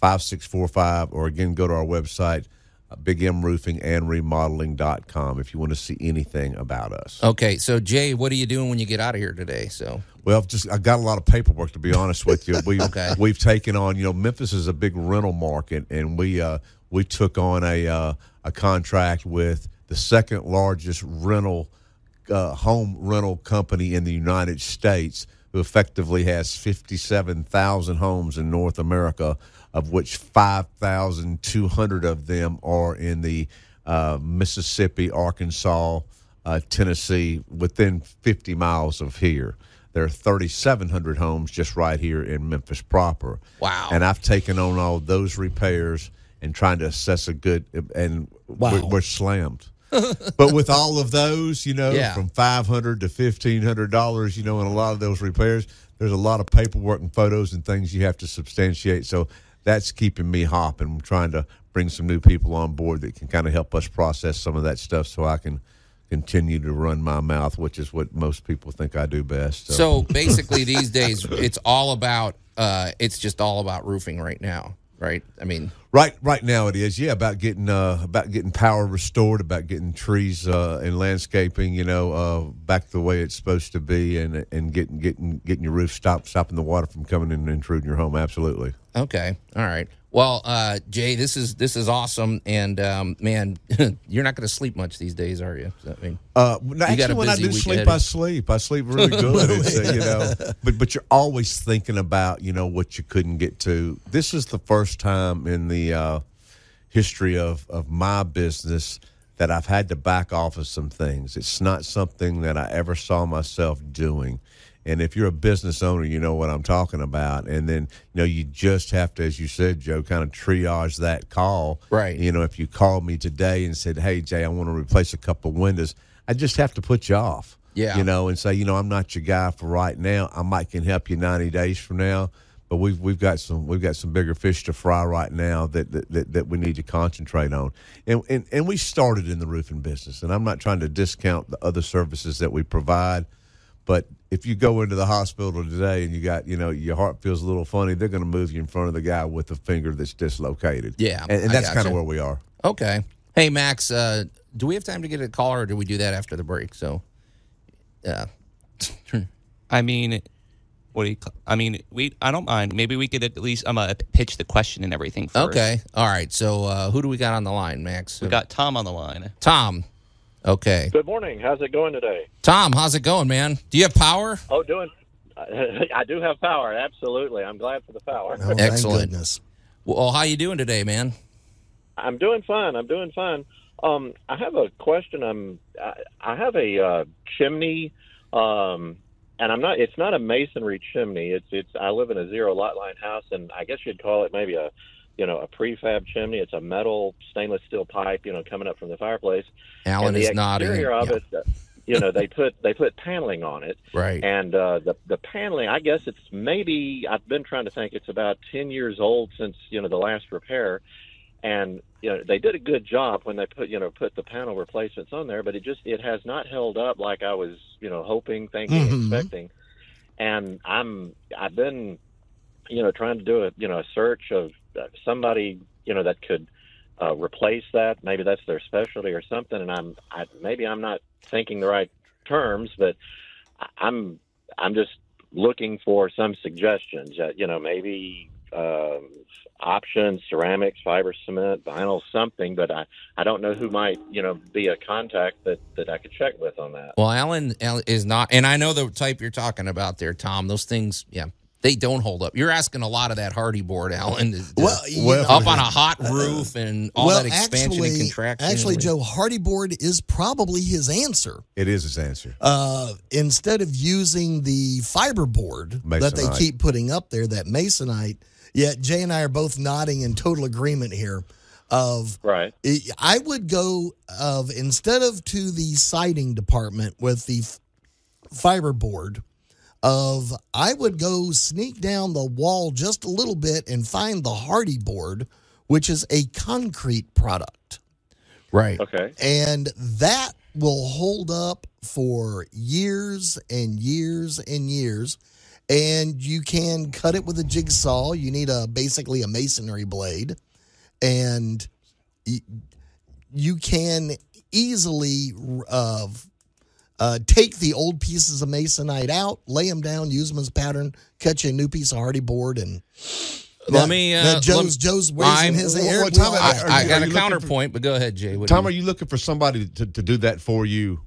5645, or again, go to our website, uh, bigmroofingandremodeling.com, if you want to see anything about us. Okay, so Jay, what are you doing when you get out of here today? So Well, just I got a lot of paperwork to be honest with you. We Okay. we've taken on, you know, Memphis is a big rental market, and we uh, we took on a uh, a contract with the second largest rental uh, home rental company in the United States, who effectively has fifty seven thousand homes in North America, of which five thousand two hundred of them are in the uh, Mississippi, Arkansas, uh, Tennessee, within fifty miles of here. There are 3,700 homes just right here in Memphis proper. Wow. And I've taken on all those repairs and trying to assess a good, and Wow. we're, we're slammed. but with all of those, you know, Yeah. from 500 to $1,500, you know, and a lot of those repairs, there's a lot of paperwork and photos and things you have to substantiate. So that's keeping me hopping. I'm trying to bring some new people on board that can kind of help us process some of that stuff so I can continue to run my mouth, which is what most people think I do best. So basically, these days it's all about uh, it's just all about roofing right now, right? I mean, Right, right now it is. Yeah, about getting uh, about getting power restored, about getting trees uh, and landscaping, you know, uh, back the way it's supposed to be, and and getting getting getting your roof stopped, stopping the water from coming in and intruding your home. Absolutely. okay, all right. Well, uh, Jay, this is this is awesome, and um, man, you're not going to sleep much these days, are you? I mean, Uh, no, actually, when I do sleep, ahead. I sleep. I sleep really good. it's, you know, but but you're always thinking about you know what you couldn't get to. This is the first time in the uh, history of of my business that I've had to back off of some things. It's not something that I ever saw myself doing. And if you're a business owner, you know what I'm talking about. And then, you know, you just have to, as you said, Joe, kind of triage that call. Right. You know, if you called me today and said, hey, Jay, I want to replace a couple windows, I just have to put you off. Yeah. You know, and say, you know, I'm not your guy for right now. I might can help you 90 days from now. but we've we've got some we've got some bigger fish to fry right now that that, that, that we need to concentrate on. And, and and we started in the roofing business, and I'm not trying to discount the other services that we provide, but if you go into the hospital today and you got you know your heart feels a little funny, they're going to move you in front of the guy with the finger that's dislocated. Yeah, and, and that's kind of where we are. Okay. Hey, Max, uh, do we have time to get a caller or do we do that after the break? So, yeah. I mean, what do you? I mean, we. I don't mind. Maybe we could at least um uh, pitch the question and everything first. Okay. All right. So, uh, who do we got on the line, Max? We got Tom on the line. Tom. Okay. Good morning. How's it going today? Tom, how's it going, man? Do you have power? Oh, doing. I do have power. Absolutely. I'm glad for the power. Oh, thank Excellent. goodness. Well, how you doing today, man? I'm doing fine. I'm doing fine. Um, I have a question. I'm. I, I have a uh, chimney, um, and I'm not. It's not a masonry chimney. It's. It's. I live in a zero lot line house, and I guess you'd call it maybe a, you know, a prefab chimney. It's a metal stainless steel pipe, you know, coming up from the fireplace. Alan and the is nodding. exterior of Yeah. it, you know, they put they put paneling on it. Right. And uh, the the paneling, I guess it's maybe I've been trying to think. It's about ten years old since you know the last repair, and you know they did a good job when they put you know put the panel replacements on there, but it just it has not held up like I was you know hoping, thinking, Mhm. expecting. And I'm I've been you know trying to do a you know a search of somebody you know that could uh, replace that. Maybe that's their specialty or something. And I'm I, maybe I'm not thinking the right terms, but I'm I'm just looking for some suggestions. Uh, you know, maybe um, options, ceramics, fiber cement, vinyl, something. But I I don't know who might you know be a contact that that I could check with on that. Well, Alan is not, and I know the type you're talking about there, Tom. Those things, yeah, they don't hold up. You're asking a lot of that Hardie board, Alan. is- Well, you Well, know, up on a hot roof and all well, that expansion actually, and contraction. Actually, Joe, Hardie board is probably his answer. It is his answer. Uh, instead of using the fiber board that they keep putting up there, that masonite. Yet Jay and I are both nodding in total agreement here. Of Right. I would go of instead of to the siding department with the f- fiber board. Of I would go sneak down the wall just a little bit and find the Hardie board, which is a concrete product right? Okay. and that will hold up for years and years and years and you can cut it with a jigsaw you need a basically a masonry blade and you can easily uh, uh, take the old pieces of masonite out lay them down use them as pattern cut you a new piece of Hardie board and Let That- me. Uh, that let Joe's me- Joe's I'm- raising his Well, air. well, Tom, we I- got. I got a you looking counterpoint, but go ahead, Jay. What Tom, you- are you looking for somebody to, to do that for you?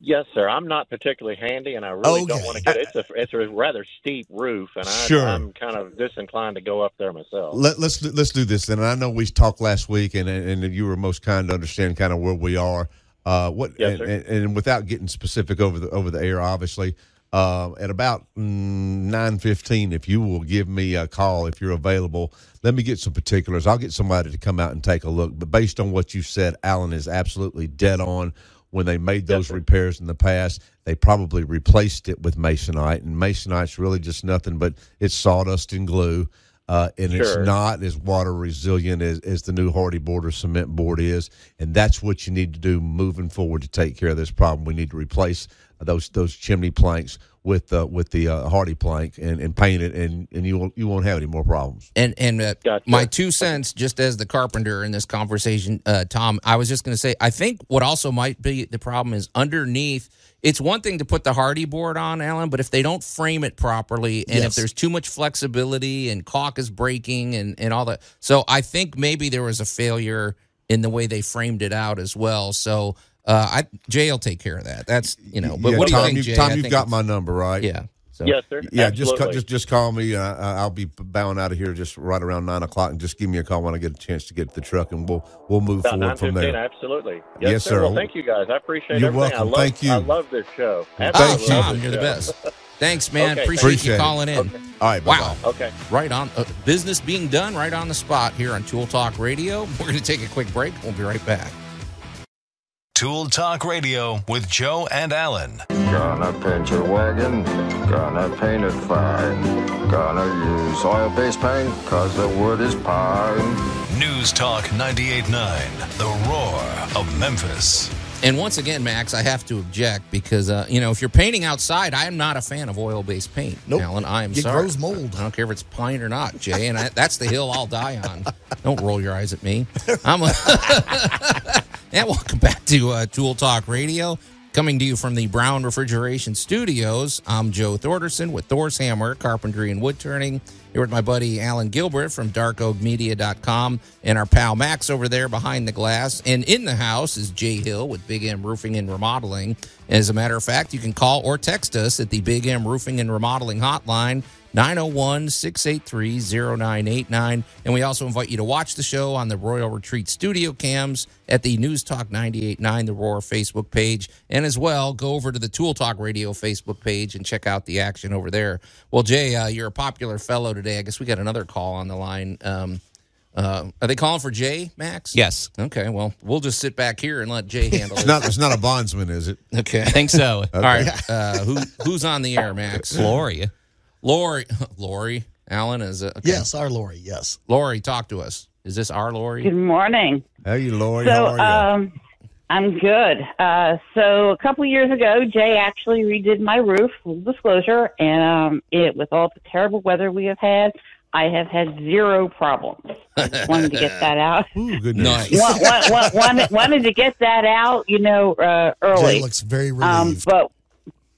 Yes, sir. I'm not particularly handy, and I really don't want to get. It's a it's a rather steep roof, and I, Sure. I'm kind of disinclined to go up there myself. Let, let's do- let's do this. And I know we talked last week, and and you were most kind to understand kind of where we are. Uh, what Yes, and, and, and without getting specific over the over the air, obviously, uh, at about nine fifteen, if you will give me a call if you're available, let me get some particulars. I'll get somebody to come out and take a look. But based on what you said, Alan is absolutely dead on. When they made those sir. repairs in the past, they probably replaced it with masonite, and masonite's really just nothing but it's sawdust and glue. Uh, and it's not as water resilient as, as the new Hardie board or cement board is, and that's what you need to do moving forward to take care of this problem. We need to replace those those chimney planks with uh, with the uh, Hardie plank and, and paint it, and, and you won't you won't have any more problems. And and uh, Gotcha. my two cents, just as the carpenter in this conversation, uh, Tom, I was just going to say, I think what also might be the problem is underneath. It's one thing to put the Hardie board on, Alan, but if they don't frame it properly, and if there's too much flexibility and caulk is breaking and and all that, so I think maybe there was a failure in the way they framed it out as well. So. Uh, I Jay will take care of that. That's you know. But Yeah, what do you think, Jay? Tom, you've think got my number, right? Yeah. So. Yes, sir. Yeah, just call, Absolutely. just just call me. Uh, I- I'll be bowing out of here just right around nine o'clock, and just give me a call when I get a chance to get to the truck, and we'll we'll move About forward from 9:15, there. Absolutely. Yes, Yes, sir. sir. Well, thank you guys. I appreciate You're everything. welcome. I love, Thank you. I love this show. Thank you. Tom, you're the best. Thanks, man. Okay, Appreciate Appreciate you calling in. Okay. All right, bye-bye. Wow. Okay. Right on. Uh, business being done right on the spot here on Tool Talk Radio. We're going to take a quick break. We'll be right back. Tool Talk Radio with Joe and Alan. Gonna paint your wagon, gonna paint it fine. Gonna use oil-based paint, cause the wood is pine. News Talk 98.9, The Roar of Memphis. And once again, Max, I have to object because uh, you know if you're painting outside, I am not a fan of oil-based paint. Nope. Alan, I am It sorry. grows mold. I don't care if it's pine or not, Jay, and I, that's the hill I'll die on. Don't roll your eyes at me. I'm a and welcome back to uh, Tool Talk Radio, coming to you from the Brown Refrigeration Studios. I'm Joe Thorderson with Thor's Hammer, Carpentry and Wood Turning. Here with my buddy Alan Gilbreth from darkoakmedia.com and our pal Max over there behind the glass. And in the house is Jay Hill with Big M Roofing and Remodeling. As a matter of fact, you can call or text us at the Big M Roofing and Remodeling hotline. 901 683 0989. And we also invite you to watch the show on the Royal Retreat studio cams at the News Talk 989, the Roar Facebook page. And as well, go over to the Tool Talk Radio Facebook page and check out the action over there. Well, Jay, uh, you're a popular fellow today. I guess we got another call on the line. Um, uh, are they calling for Jay, Max? Yes. Okay, well, we'll just sit back here and let Jay handle It's it. not. It's not a bondsman, is it? Okay. I think so. All right. Uh, who, who's on the air, Max? Lori. Lori. Lori. Alan is it? Okay. Yes, our Lori. Yes. Lori, talk to us. Is this our Lori? Good morning. How you, Lori? So, How are you? um, I'm good. Uh, so a couple years ago, Jay actually redid my roof. Full disclosure, and um, it with all the terrible weather we have had, I have had zero problems. I just wanted to get that out. Ooh, good news. Nice. Wa- wa- wa- wanted, wanted to get that out, you know, uh, early. Jay looks very Um, relieved. but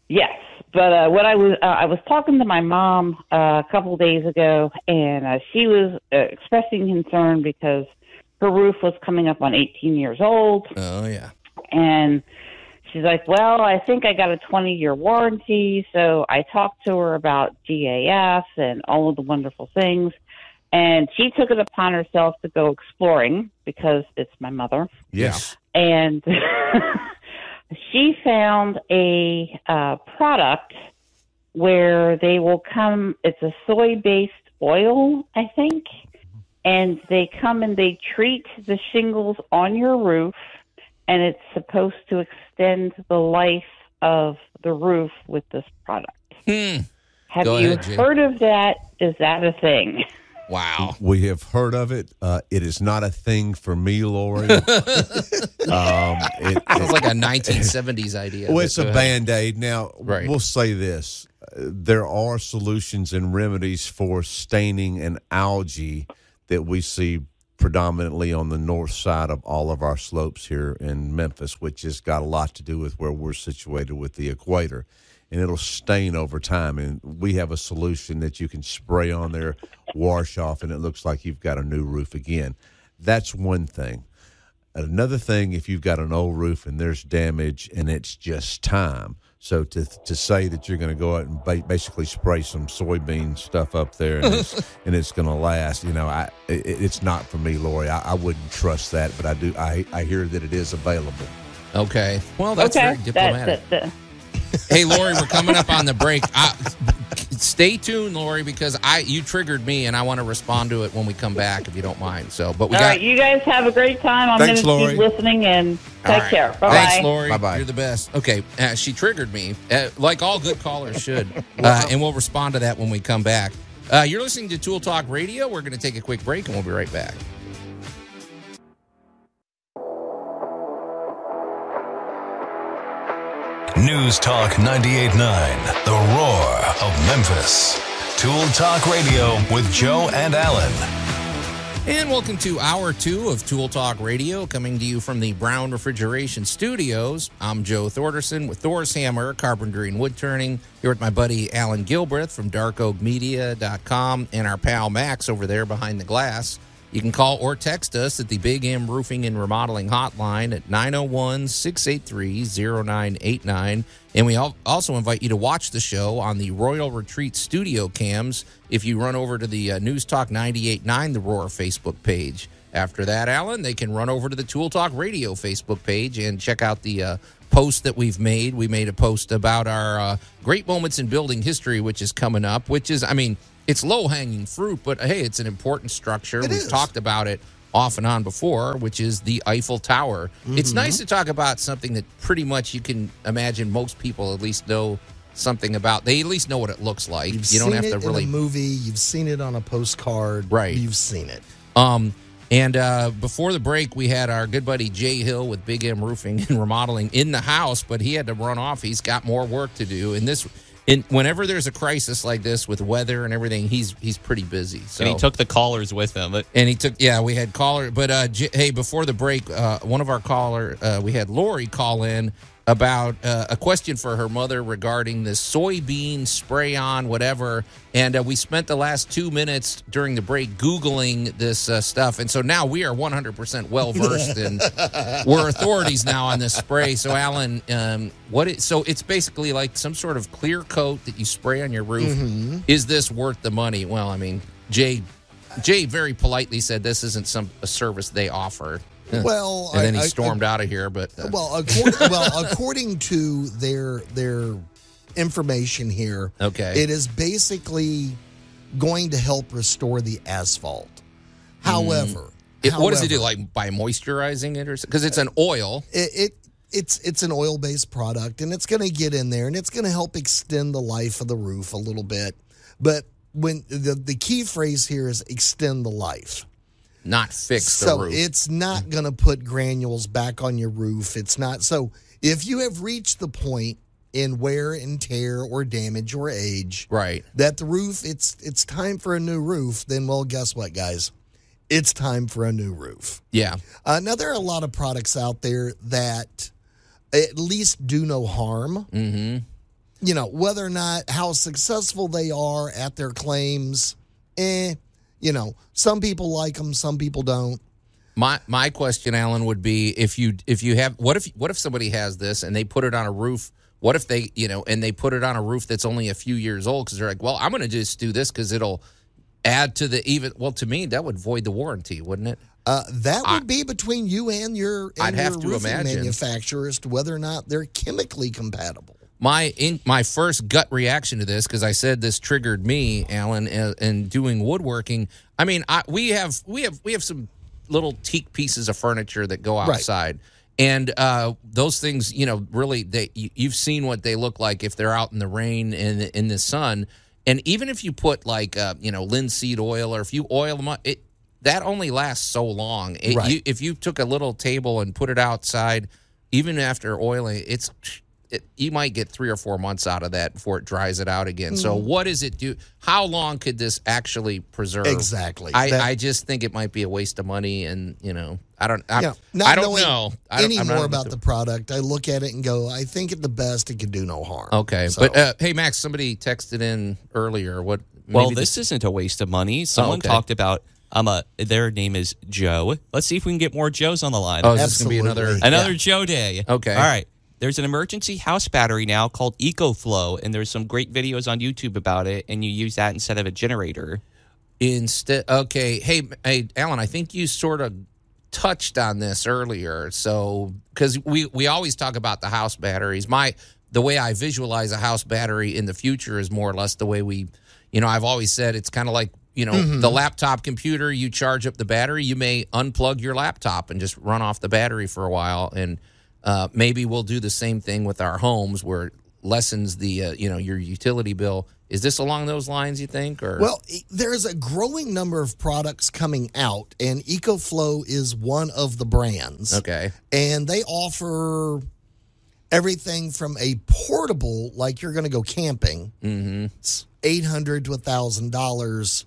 yes, but uh, what I was uh, I was talking to my mom uh, a couple days ago, and uh, she was uh, expressing concern because her roof was coming up on 18 years old, Oh yeah. and she's like, "Well, I think I got a 20 year warranty." So I talked to her about GAF and all of the wonderful things. And she took it upon herself to go exploring because it's my mother yes. and she found a uh, product where they will come. It's a soy-based oil, I think, and they come and they treat the shingles on your roof, and it's supposed to extend the life of the roof with this product. Hmm. Have Go you ahead, heard of that? Is that a thing? Wow. We have heard of it. Uh, it is not a thing for me, Lori. um, it, Sounds like a 1970s idea. Well, it's a band aid. Now, Right. we'll say this there are solutions and remedies for staining and algae that we see predominantly on the north side of all of our slopes here in Memphis, which has got a lot to do with where we're situated with the equator. And it'll stain over time. And we have a solution that you can spray on there, wash off, and it looks like you've got a new roof again. That's one thing. Another thing, if you've got an old roof and there's damage and it's just time. So to to say that you're going to go out and ba- basically spray some soybean stuff up there and it's, and it's going to last, you know, I it, it's not for me, Lori. I, I wouldn't trust that, but I do. I I hear that it is available. Okay. Well, that's okay, very diplomatic. That, that, hey, Lori, we're coming up on the break. I, stay tuned, Lori, because I you triggered me, and I want to respond to it when we come back, if you don't mind. So, but we all got. right, you guys have a great time. I'm Thanks, going to Lori. keep listening and take right. care. Bye bye. Thanks, Lori. Bye-bye. You're the best. Okay, uh, she triggered me, uh, like all good callers should, uh, and we'll respond to that when we come back. Uh, you're listening to Tool Talk Radio. We're going to take a quick break, and we'll be right back. News Talk 98.9, The Roar of Memphis. Tool Talk Radio with Joe and Alan. And welcome to hour two of Tool Talk Radio, coming to you from the Brown Refrigeration Studios. I'm Joe Thorderson with Thor's Hammer, Carpentry and Wood Turning. Here with my buddy Alan Gilbreth from darkoakmedia.com and our pal Max over there behind the glass. You can call or text us at the Big M Roofing and Remodeling Hotline at 901 683 0989. And we also invite you to watch the show on the Royal Retreat studio cams if you run over to the uh, News Talk 989 The Roar Facebook page. After that, Alan, they can run over to the Tool Talk Radio Facebook page and check out the uh, post that we've made. We made a post about our uh, great moments in building history, which is coming up, which is, I mean, it's low hanging fruit, but hey, it's an important structure. It We've is. talked about it off and on before, which is the Eiffel Tower. It's Mhm. nice to talk about something that pretty much you can imagine most people at least know something about. They at least know what it looks like. You've you don't seen have to it really in a movie. You've seen it on a postcard. Right. You've seen it. Um, and uh, before the break, we had our good buddy Jay Hill with Big M Roofing and Remodeling in the house, but he had to run off. He's got more work to do. And this, in whenever there's a crisis like this with weather and everything, he's he's pretty busy. So and he took the callers with him. But and he took yeah we had caller but uh J- hey before the break uh one of our caller uh we had lori call in about uh, a question for her mother regarding the soybean spray on whatever. And uh, we spent the last two minutes during the break googling this uh, stuff. And so now we are 100% well versed and we're authorities now on this spray. So alan um what it so it's basically like some sort of clear coat that you spray on your roof. Mhm. is this worth the money? Well i mean jay Jay very politely said this isn't some a service they offer. Well, and then I- he I- stormed out of here. But uh, Well, according, well, according to their their information here, Okay. it is basically going to help restore the asphalt. However, it, what does it do? Like by moisturizing it, or because it's an oil? it, it it's it's an oil based product, and it's going to get in there, and it's going to help extend the life of the roof a little bit. But when the the key phrase here is extend the life. Not fix so the roof. it's not going to put granules back on your roof. It's not. So if you have reached the point in wear and tear or damage or age, right, that the roof it's it's time for a new roof, then well, guess what, guys? It's time for a new roof. yeah. Uh, now there are a lot of products out there that at least do no harm. Mm-hmm. You know whether or not how successful they are at their claims. Eh, you know some people like them, some people don't. My my question, Alan, would be if you if you have what if what if somebody has this and they put it on a roof? What if they you know and they put it on a roof that's only a few years old because they're like, well, I'm going to just do this because it'll add to the even. Well, to me, that would void the warranty, wouldn't it? Uh, that would be between you and your, and I'd have your to roofing imagine. manufacturer as to whether or not they're chemically compatible. My in my first gut reaction to this because I said this triggered me, Alan, uh, in doing woodworking. I mean, I, we have we have we have some little teak pieces of furniture that go Right. outside, and uh, those things, you know, really they you, you've seen what they look like if they're out in the rain and in the sun, and even if you put like uh, you know linseed oil or if you oil them up, it that only lasts so long. It, Right. you, if you took a little table and put it outside, even after oiling, it's it, you might get three or four months out of that before it dries it out again. So, Mhm. what does it do? How long could this actually preserve? Exactly. I, That- I just think it might be a waste of money, and you know, I don't. I, Yeah, not I don't know I any I'm not more about the product. I look at it and go, I think at the best it could do no harm. Okay, So- but uh, hey, Max, somebody texted in earlier. What? well, maybe this isn't a waste of money. Someone okay. talked about um a, their name is Joe. Let's see if we can get more Joes on the line. Oh, is this gonna be another- another Yeah. Joe day? Okay. All right. There's an emergency house battery now called EcoFlow, and there's some great videos on YouTube about it. And you use that instead of a generator. Instead, okay. Hey, hey, Alan, I think you sort of touched on this earlier. So, because we we always talk about the house batteries. My the way I visualize a house battery in the future is more or less the way we, you know, I've always said it's kind of like you know Mhm. the laptop computer. You charge up the battery, you may unplug your laptop and just run off the battery for a while, and uh, maybe we'll do the same thing with our homes where it lessens the uh, you know your utility bill. Is this along those lines? You think or Well, e- there's a growing number of products coming out, and EcoFlow is one of the brands. Okay. And they offer everything from a portable, like you're going to go camping, Mm-hmm. it's 800 to a $1,000.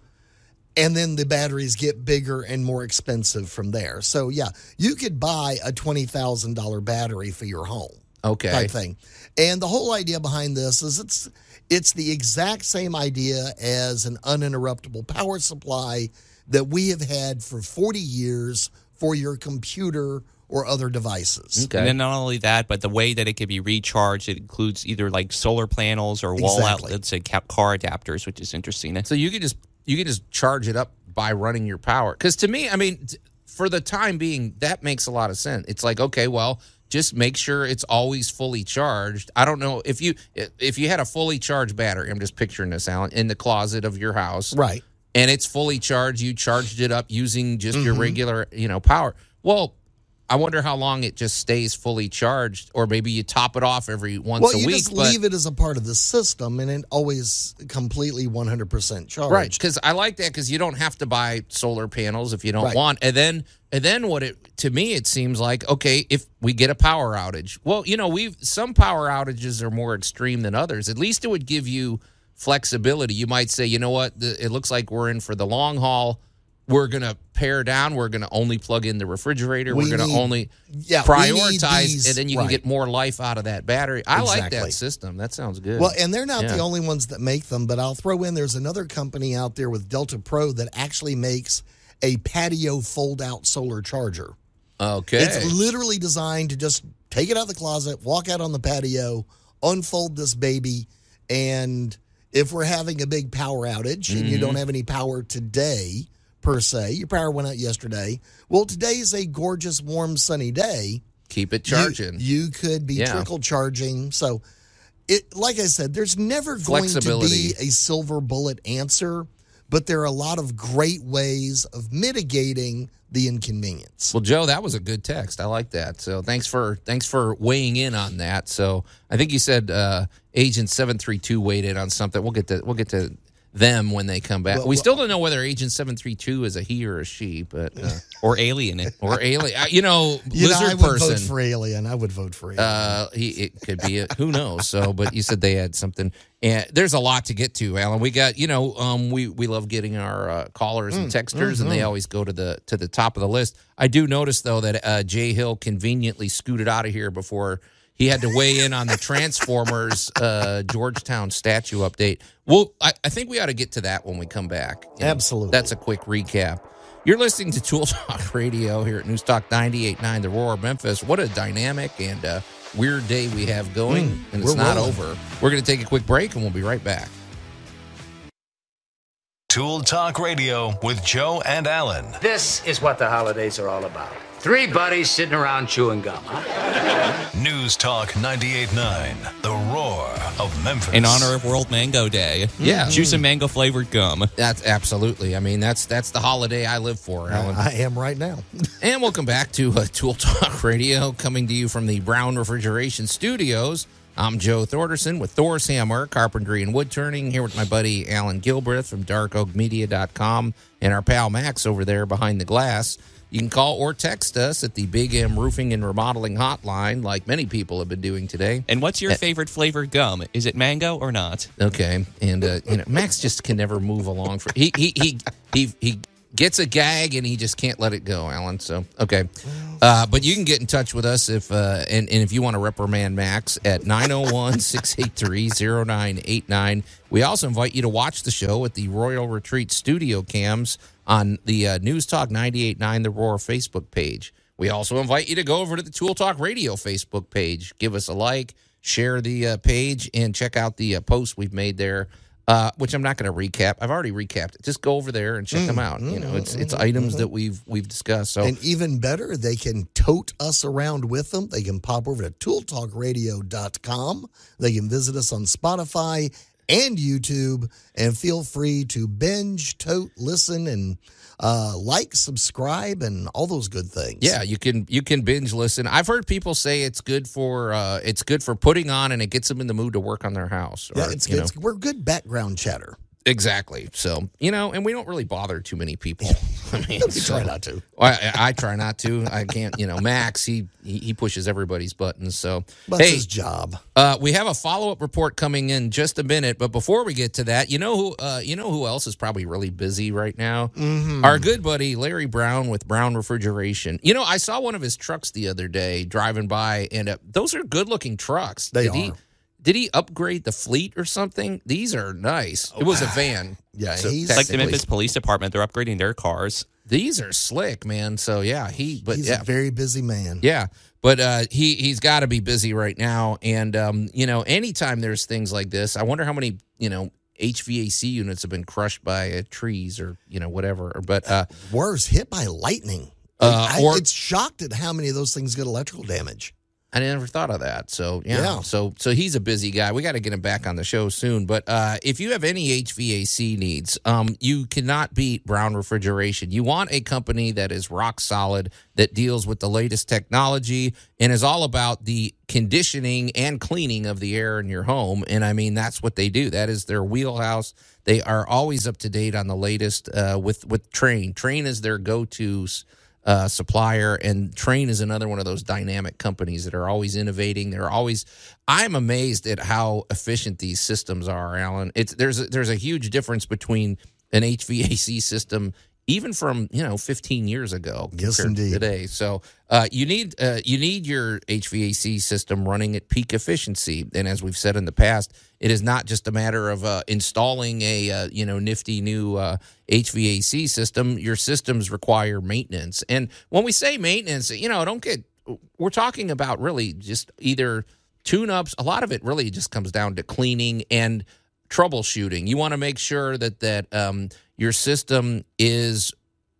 And then the batteries get bigger and more expensive from there. So, yeah, you could buy a $20,000 battery for your home Okay. type thing. And the whole idea behind this is it's it's the exact same idea as an uninterruptible power supply that we have had for 40 years for your computer or other devices. Okay. And then not only that, but the way that it can be recharged, it includes either like solar panels or wall Exactly. outlets and ca- car adapters, which is interesting. So you could just you can just charge it up by running your power. Because to me, I mean, for the time being, that makes a lot of sense. It's like okay, well, just make sure it's always fully charged. I don't know if you if you had a fully charged battery. I'm just picturing this, Alan, in the closet of your house, Right. and it's fully charged. You charged it up using just your Mhm. regular, you know, power. Well, I wonder how long it just stays fully charged, or maybe you top it off every once well, a you just but- leave it as a part of the system, and it always completely 100% charged. Right, because I like that because you don't have to buy solar panels if you don't Right. want. And then, and then what it to me it seems like okay if we get a power outage. Well, you know we've some power outages are more extreme than others. At least it would give you flexibility. You might say, you know what, the, it looks like we're in for the long haul. We're gonna pare down. We're gonna only plug in the refrigerator. We We're gonna need- only yeah, prioritize, and then you right. can get more life out of that battery. I like that system. That sounds good. Well, and they're not Yeah. the only ones that make them, but I'll throw in there's another company out there with Delta Pro that actually makes a patio fold out solar charger. Okay. It's literally designed to just take it out of the closet, walk out on the patio, unfold this baby, and if we're having a big power outage and you Mhm. don't have any power today per se, your power went out yesterday. Well, today is a gorgeous, warm, sunny day. Keep it charging. You, could be Yeah. trickle charging. So, it like I said, there's never going to be a silver bullet answer, but there are a lot of great ways of mitigating the inconvenience. Well, Joe, that was a good text. I like that. So thanks for thanks for weighing in on that. So I think you said uh, Agent seven three two weighed in on something. We'll get to we'll get to them when they come back. Well, we well- still don't know whether Agent seven three two is a he or a she, but uh, or alien. or alien. uh, You know, You know, lizard I would person. vote for Alien. I would vote for Alien. Uh, he it could be a, who knows. So, but you said they had something, and there's a lot to get to, Alan. We got you know, um, we we love getting our uh, callers and Mm, texters, and they mhm. always go to the to the top of the list. I do notice though that uh, Jay Hill conveniently scooted out of here before he had to weigh in on the Transformers uh, Georgetown statue update. Well, I, I think we ought to get to that when we come back. You know, Absolutely. that's a quick recap. You're listening to Tool Talk Radio here at News Talk 98.9, The Roar of Memphis. What a dynamic and uh, weird day we have going, Mm, and it's not rolling. over. We're going to take a quick break, and we'll be right back. Tool Talk Radio with Joe and Alan. This is what the holidays are all about. Three buddies sitting around chewing gum, huh? News Talk 98.9, The Roar of Memphis. In honor of World Mango Day. Yeah. Chew some mango flavored gum. That's absolutely. I mean, that's that's the holiday I live for, Alan. I am right now. And welcome back to uh, Tool Talk Radio, coming to you from the Brown Refrigeration Studios. I'm Joe Thorderson with Thor's Hammer, Carpentry and Wood Turning, here with my buddy Alan Gilbreth from darkoakmedia.com and our pal Max over there behind the glass. You can call or text us at the Big M Roofing and Remodeling Hotline, like many people have been doing today. And what's your favorite flavor gum? Is it mango or not? Okay, and uh, you know Max just can never move along. For he he he he he gets a gag and he just can't let it go, Alan. So okay, uh, but you can get in touch with us if uh, and and if you want to reprimand Max at 901-683-0989. We also invite you to watch the show at the Royal Retreat Studio Cams on the uh, News Talk 98.9 The Roar Facebook page. We also invite you to go over to the Tool Talk Radio Facebook page. Give us a like, share the uh, page, and check out the uh, posts we've made there. Uh, which I'm not going to recap. I've already recapped it. Just go over there and check mm, them out. You know, mm, it's it's mm, items mm-hmm. that we've we've discussed. So And even better, they can tote us around with them. They can pop over to tooltalkradio.com. They can visit us on Spotify and YouTube and feel free to binge, tote, listen, and uh, like, subscribe, and all those good things. Yeah, you can you can binge listen. I've heard people say it's good for uh, it's good for putting on and it gets them in the mood to work on their house. Yeah, it's good. It's- We're good background chatter. Exactly. So you know, and we don't really bother too many people. I mean, We try not to. I, I try not to. I can't. You know, Max he he, he pushes everybody's buttons. So That's hey, his job. uh, we have a follow up report coming in just a minute, but before we get to that, you know who uh, you know who else is probably really busy right now? Mhm. Our good buddy Larry Brown with Brown Refrigeration. You know, I saw one of his trucks the other day driving by, and uh, those are good looking trucks. They did He, are. Did he upgrade the fleet or something? These are nice. It was a van. Yeah, So he's It's like the Memphis Police Department. They're upgrading their cars. These are slick, man. So yeah, he but He's yeah, a very busy man. yeah, but uh, he he's got to be busy right now, and um, you know, anytime there's things like this, I wonder how many you know HVAC units have been crushed by uh, trees or you know whatever. But uh, Worse, hit by lightning. Uh, I, or- it's shocked at how many of those things get electrical damage. I never thought of that. So yeah. Yeah. So so he's a busy guy. We got to get him back on the show soon. But uh, if you have any HVAC needs, um, you cannot beat Brown Refrigeration. You want a company that is rock solid, that deals with the latest technology, and is all about the conditioning and cleaning of the air in your home. And I mean that's what they do. That is their wheelhouse. They are always up to date on the latest uh, with with Trane. Trane is their go to uh, supplier, and Trane is another one of those dynamic companies that are always innovating. They're always. I'm amazed at how efficient these systems are, Alan. It's there's there's a huge difference between an HVAC system. Even from you know 15 years ago, Yes, to indeed. today. So uh, you need uh, you need your HVAC system running at peak efficiency, and as we've said in the past, it is not just a matter of uh, installing a uh, you know nifty new uh, HVAC system. Your systems require maintenance, and when we say maintenance, you know, don't get we're talking about really just either tune ups. A lot of it really just comes down to cleaning and troubleshooting. You want to make sure that that um, your system is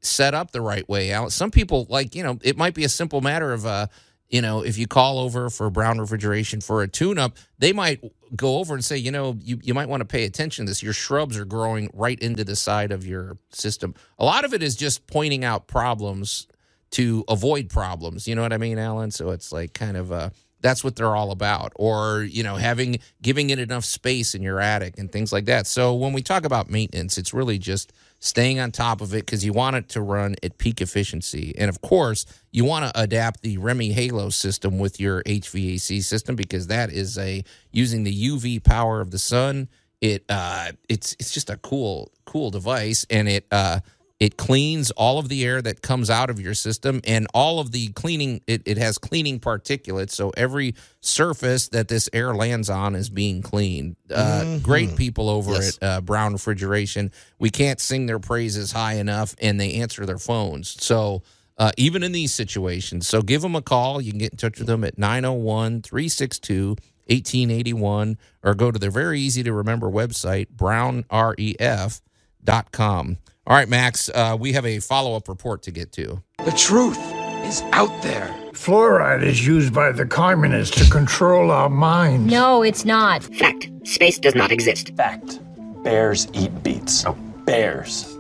set up the right way. out. Some people like you know it might be a simple matter of uh you know if you call over for Brown Refrigeration for a tune up, they might go over and say you know you you might want to pay attention to this. Your shrubs are growing right into the side of your system. A lot of it is just pointing out problems to avoid problems. You know what I mean, Alan? So it's like kind of uh that's what they're all about or you know having giving it enough space in your attic and things like that. So when we talk about maintenance it's really just staying on top of it because you want it to run at peak efficiency. And of course you want to adapt the REME HALO system with your hvac system because that is a using the uv power of the sun it uh it's it's just a cool cool device and it uh it cleans all of the air that comes out of your system and all of the cleaning it, it has cleaning particulates. So every surface that this air lands on is being cleaned. Uh, great people over Yes. at uh, brown refrigeration. We can't sing their praises high enough and they answer their phones. So uh, even in these situations so give them a call. You can get in touch with them at 901-362 1881 or go to their very easy to remember website brownref.com all right max uh, we have a follow-up report to get to The truth is out there. Fluoride is used by the communists to control our minds. No, it's not. Fact. Space does not exist. Fact. Bears eat beets. Oh, bears.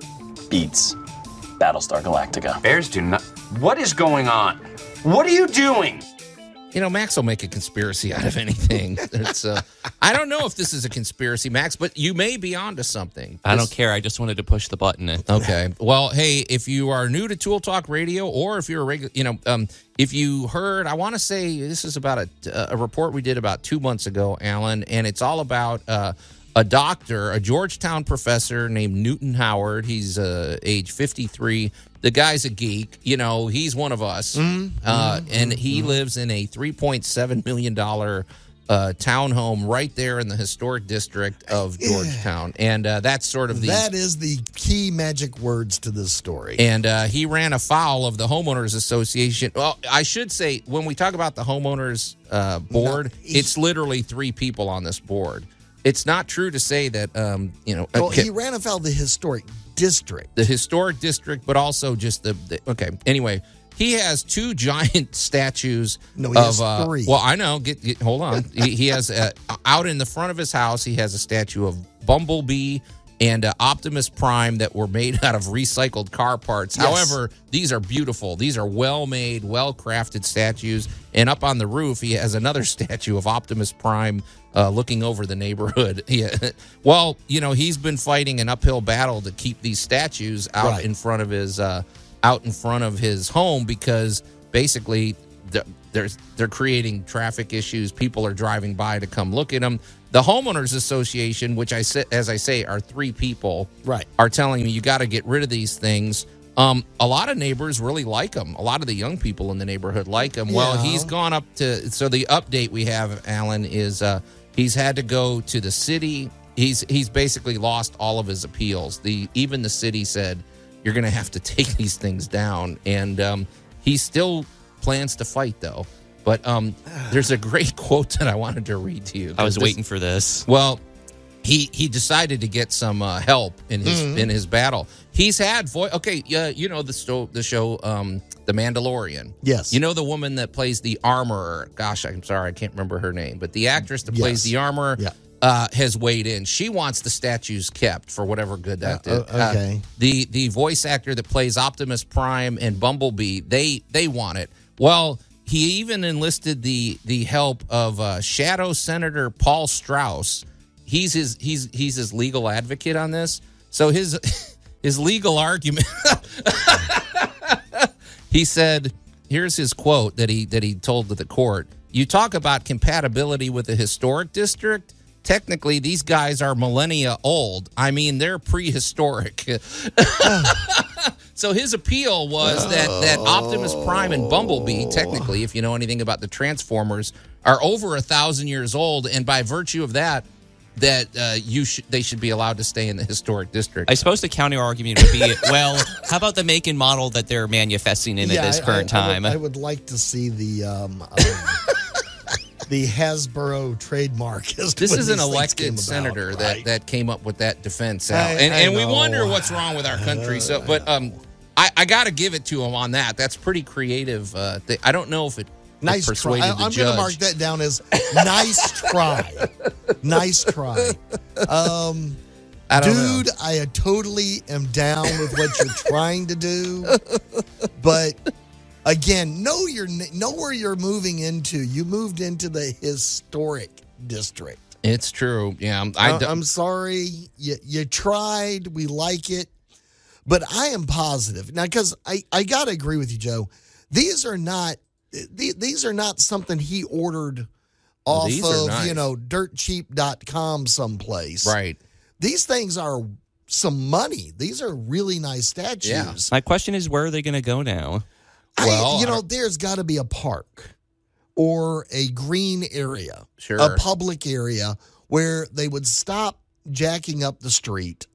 Beets. Battlestar Galactica. Bears do not. What is going on? What are you doing? You know max will make a conspiracy out of anything it's uh, i don't know if this is a conspiracy max but you may be onto something I don't care. I just wanted to push the button. Okay. Well, hey, if you are new to Tool Talk Radio, or if you're a regular, you know, um, if you heard, I want to say this is about a, a report we did about two months ago, Alan, and it's all about uh, a doctor, a Georgetown professor named Newton Howard. He's uh, age 53. The guy's a geek. You know, he's one of us, uh, and he lives in a 3.7 million dollar. Uh, townhome right there in the historic district of Georgetown, and uh, that's sort of the That is the key magic words to this story. and uh, he ran afoul of the homeowners association. Well, I should say when we talk about the homeowners uh, board, it's literally three people on this board. It's not true to say that um, you know well, okay, he ran afoul the historic district. the historic district, but also just the, the okay. Anyway, he has two giant statues. No, he of, has uh, three. Well, I know. Get, get hold on. he, he has uh, out in the front of his house. He has a statue of Bumblebee and uh, Optimus Prime that were made out of recycled car parts. Yes. However, these are beautiful. These are well made, well crafted statues. And up on the roof, he has another statue of Optimus Prime uh, looking over the neighborhood. Yeah. Well, you know, he's been fighting an uphill battle to keep these statues out Right. in front of his uh, out in front of his home because basically th- there's they're creating traffic issues. People are driving by to come look at them. The homeowners association, which I said as I say are three people, Right. are telling me you got to get rid of these things. Um, a lot of neighbors really like them. A lot of the young people in the neighborhood like them. Well, Yeah. he's gone up to. So the update we have, Alan, is uh, he's had to go to the city. He's he's basically lost all of his appeals. The even the city said you're going to have to take these things down, and um, he still plans to fight though. But um, there's a great quote that I wanted to read to you. I was this- waiting for this. well, he he decided to get some uh, help in his Mhm. in his battle. He's had voice. Okay, yeah, you know the sto- the show, um, The Mandalorian. Yes. You know the woman that plays the armorer. Gosh, I'm sorry, I can't remember her name, but the actress that plays the armorer. Yeah. Uh, has weighed in. She wants the statues kept for whatever good that Uh, did. okay. the the voice actor that plays Optimus Prime and Bumblebee, they they want it. Well, he even enlisted the the help of uh, Shadow Senator Paul Strauss. He's his he's he's his legal advocate on this. So his his legal argument. he said, "Here's his quote that he that he told to the court. You talk about compatibility with the historic district." Technically, these guys are millennia old. I mean, they're prehistoric. So his appeal was that that Optimus Prime and Bumblebee, technically, if you know anything about the Transformers, are over a thousand years old, and by virtue of that, that uh, you should they should be allowed to stay in the historic district. I suppose the counter argument would be, well, how about the make and model that they're manifesting in at this I- current I- I would- time? I would, like to see the um, um, the Hasbro trademark. As to This is an elected came about, senator right? that, that came up with that defense, Al. I- and I and we wonder what's wrong with our country. So, but um, I, I got to give it to him on that. That's pretty creative. Uh, th- I don't know if it Nice try. I, I'm going to mark that down as nice try. nice try. Um, I don't know. dude, I uh, totally am down with what you're trying to do, but again, know your know where you're moving into. You moved into the historic district. It's true. Yeah, I, am sorry. You, you tried. We like it. But I am positive. Now, because I, I got to agree with you, Joe. These are not the- these are not something he ordered off these are of, nice. you know, dirtcheap.com someplace. Right. These things are some money. These are really nice statues. My question is, where are they going to go now? I, you know, there's got to be a park or a green area, Sure. a public area where they would stop jacking up the street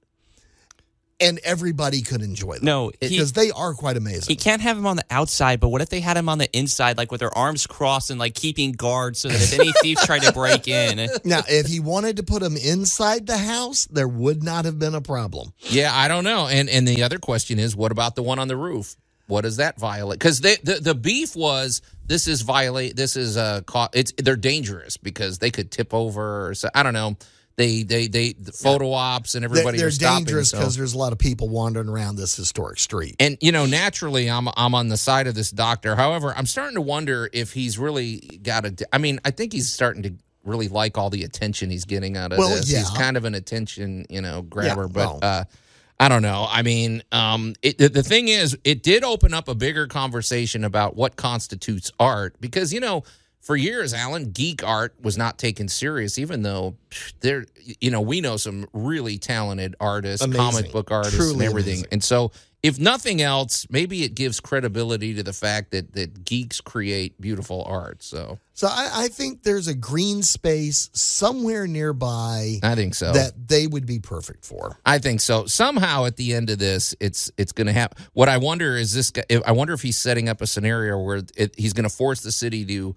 and everybody could enjoy them. No, because they are quite amazing. He can't have him on the outside, but what if they had him on the inside, like with their arms crossed and like keeping guard so that if any thief tried to break in, now, if he wanted to put him inside the house, there would not have been a problem. Yeah, I don't know. And and the other question is, what about the one on the roof? What does that violate? Because the the beef was this is violate. This is uh, ca- it's they're dangerous because they could tip over. Or so, I don't know. They they they the photo ops and They're, everybody they're stopping. dangerous so- because there's a lot of people wandering around this historic street. And you know, naturally, I'm I'm on the side of this doctor. However, I'm starting to wonder if he's really got a. I mean, I think he's starting to really like all the attention he's getting out of Well, this. He's kind of an attention, you know, grabber. Yeah, but well. uh, I don't know. I mean, um, it, the, the thing is, it did open up a bigger conversation about what constitutes art because you know. For years, Alan, geek art was not taken serious, even though there, you know, we know some really talented artists, Amazing. comic book artists, Truly and everything. amazing. And so, if nothing else, maybe it gives credibility to the fact that that geeks create beautiful art. So So I, I think there's a green space somewhere nearby I think so. that they would be perfect for. I think so. Somehow, at the end of this, it's it's going to happen. What I wonder is this. Guy, I wonder if he's setting up a scenario where it, he's going to force the city to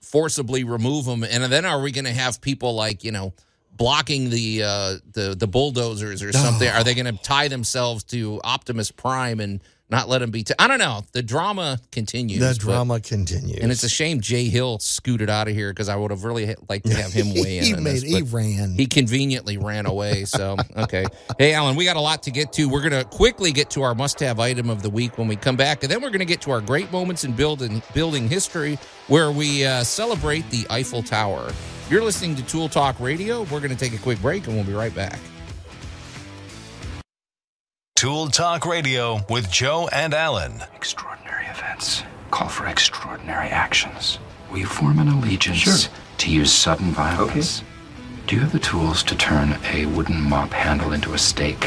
forcibly remove them? and then are we going to have people like you know blocking the uh, the the bulldozers or something? Are they going to tie themselves to Optimus Prime and not let him be? T- I don't know. The drama continues. The but- drama continues. And it's a shame Jay Hill scooted out of here because I would have really liked to have him weigh in. He made- this, he ran. He conveniently ran away. So okay. Hey, Alan, we got a lot to get to. We're gonna quickly get to our must-have item of the week when we come back, and then we're gonna get to our great moments in building building history, where we uh, celebrate the Eiffel Tower. You're listening to Tool Talk Radio. We're gonna take a quick break, and we'll be right back. Tool Talk Radio with Joe and Alan. Extraordinary events call for extraordinary actions. We form an allegiance to use sudden violence. Do you have the tools to turn a wooden mop handle into a stake?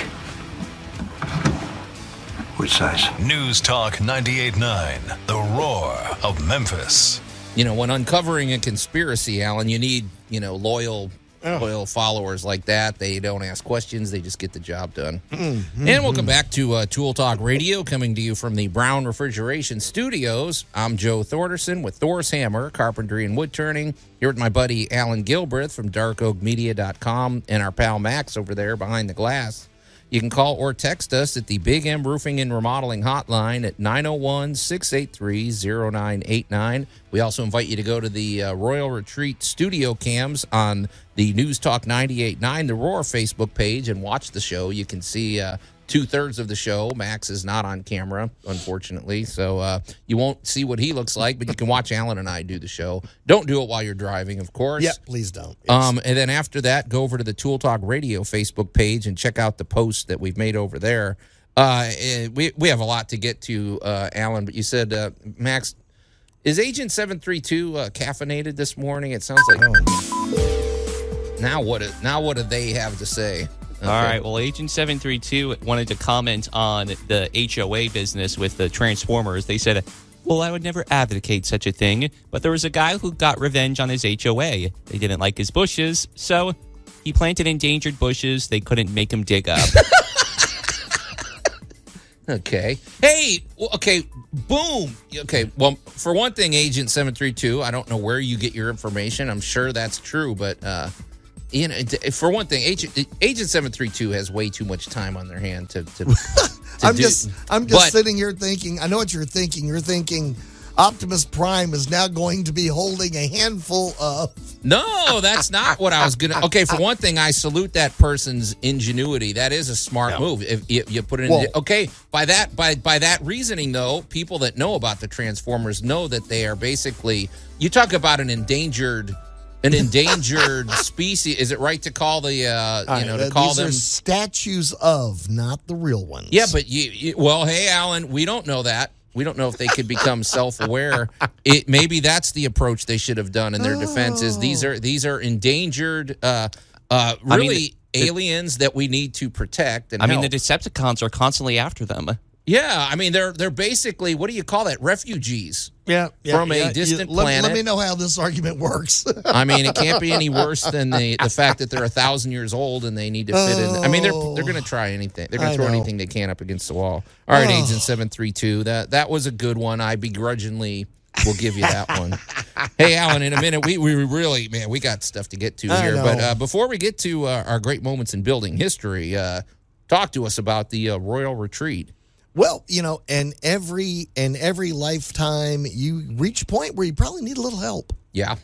Which size? News Talk 98.9, The Roar of Memphis. You know, when uncovering a conspiracy, Alan, you need you know loyal loyal followers like that. They don't ask questions; they just get the job done. Mm-hmm. And welcome back to uh, Tool Talk Radio, coming to you from the Brown Refrigeration Studios. I'm Joe Thorderson with Thor's Hammer, Carpentry and Wood Turning. Here with my buddy Alan Gilbreth from DarkOakMedia.com and our pal Max over there behind the glass. You can call or text us at the Big M Roofing and Remodeling Hotline at 901 683 0989. We also invite you to go to the uh, Royal Retreat studio cams on the News Talk 98.9, the Roar Facebook page, and watch the show. You can see uh, two thirds of the show. Max is not on camera, unfortunately, so uh, you won't see what he looks like, but you can watch Alan and I do the show. Don't do it while you're driving, of course. Yeah, please don't. Um, and then after that, go over to the Tool Talk Radio Facebook page and check out the posts that we've made over there. Uh, eh, we we have a lot to get to, uh, Alan. But you said, uh, Max, is Agent Seven Three Two uh, caffeinated this morning? It sounds like. Now what? do- Now what do they have to say? All right. Well, Agent 732 wanted to comment on the HOA business with the Transformers. They said, Well, I would never advocate such a thing, but there was a guy who got revenge on his HOA. They didn't like his bushes, so he planted endangered bushes they couldn't make him dig up. Okay. Hey, okay, boom. Okay, well, for one thing, Agent 732, I don't know where you get your information. I'm sure that's true, but uh you know, for one thing, Agent Agent 732 has way too much time on their hand to to, to I'm do- just I'm just but- sitting here thinking. I know what you're thinking. You're thinking Optimus Prime is now going to be holding a handful of. No, that's not what I was gonna. Okay, for one thing, I salute that person's ingenuity. That is a smart move. If you, you put it in, okay. By that, by by that reasoning, though, people that know about the Transformers know that they are basically. You talk about an endangered, an endangered species. Is it right to call the, uh, you know, to Uh, call these them? are statues of, not the real ones. Yeah, but you, you well, hey, Alan, we don't know that. We don't know if they could become self-aware. It maybe that's the approach they should have done in their defense. Is these are these are endangered, uh, uh, I mean, really the- aliens that we need to protect. And I mean, the. Decepticons are constantly after them. Yeah, I mean they're they're basically what do you call that? Refugees. Yeah, yeah, from yeah. a distant let, planet. Let me know how this argument works. I mean, it can't be any worse than the the fact that they're a thousand years old and they need to fit in. I mean, they're they're going to try anything. They're going to throw know. anything they can up against the wall. All right, Oh. Agent Seven Three Two. That that was a good one. I begrudgingly will give you that one. hey, Alan, in a minute, we we really man, we got stuff to get to I here. know. But uh, before we get to uh, our great moments in building history, uh, talk to us about the uh, Royal Retreat. Well, you know, and every and every lifetime you reach a point where you probably need a little help. Yeah.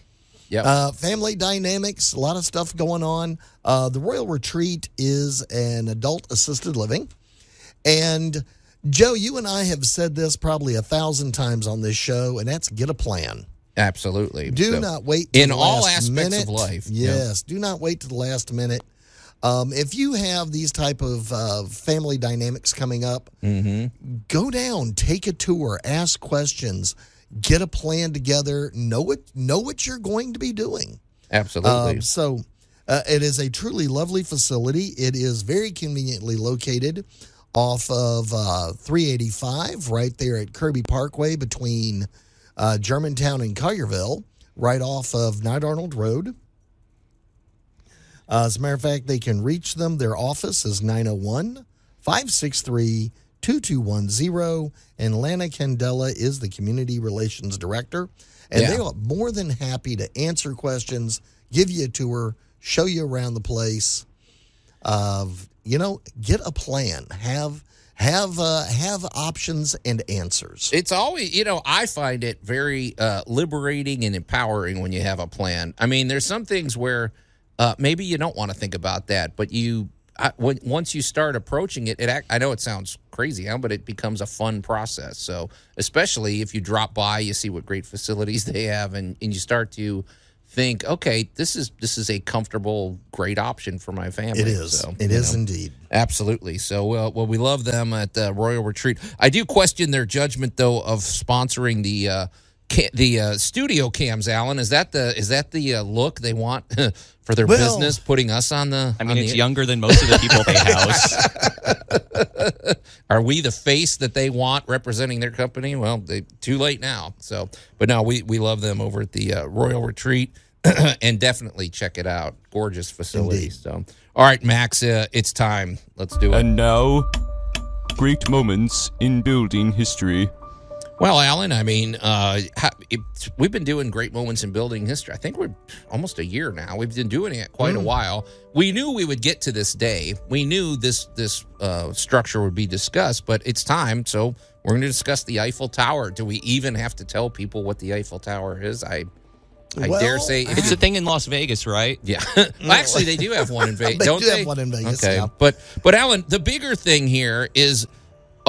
Yep. Uh, family dynamics, a lot of stuff going on. Uh, the Royal Retreat is an adult assisted living. And Joe, you and I have said this probably a thousand times on this show, and that's get a plan. Absolutely. Do So, not wait in all aspects minute. of life. Yep. Yes, do not wait to the last minute. Um, if you have these type of uh, family dynamics coming up, Mm-hmm. go down, take a tour, ask questions, get a plan together, know what know what you're going to be doing. Absolutely. Um, so uh, it is a truly lovely facility. It is very conveniently located off of uh, 385, right there at Kirby Parkway between uh, Germantown and Collierville, right off of Knight Arnold Road. Uh, as a matter of fact, they can reach them. Their office is 901 563 2210. And Lana Candela is the Community Relations Director. And Yeah. they are more than happy to answer questions, give you a tour, show you around the place. Of you know, get a plan. Have have uh, have options and answers. It's always, you know, I find it very uh, liberating and empowering when you have a plan. I mean, there's some things where uh, maybe you don't want to think about that, but you, I, when once you start approaching it, it. act- I know it sounds crazy, huh, but it becomes a fun process. So, especially if you drop by, you see what great facilities they have, and, and you start to think, okay, this is this is a comfortable, great option for my family. It is. So, It is know. indeed. Absolutely. So, uh, well, we love them at the Royal Retreat. I do question their judgment, though, of sponsoring the uh, the uh, studio cams. Alan, is that the is that the uh, look they want for their Well- business? Putting us on the. I mean, it's the- younger than most of the people they house. Are we the face that they want representing their company? Well, they too late now. So, but no, we we love them over at the uh, Royal Retreat. and definitely check it out. Gorgeous facility. So, all right, Max, uh, it's time. Let's do it. And now, great moments in building history. Well, Alan, I mean, uh, we've been doing great moments in building history. I think we're almost a year now. We've been doing it quite a Mm. while. We knew we would get to this day. We knew this this uh, structure would be discussed, but it's time. So we're going to discuss the Eiffel Tower. Do we even have to tell people what the Eiffel Tower is? I I dare say It's a thing in Las Vegas, right? yeah. well, actually, they do have one in Vegas. They don't do they? have one in Vegas, Okay, but but Alan, the bigger thing here is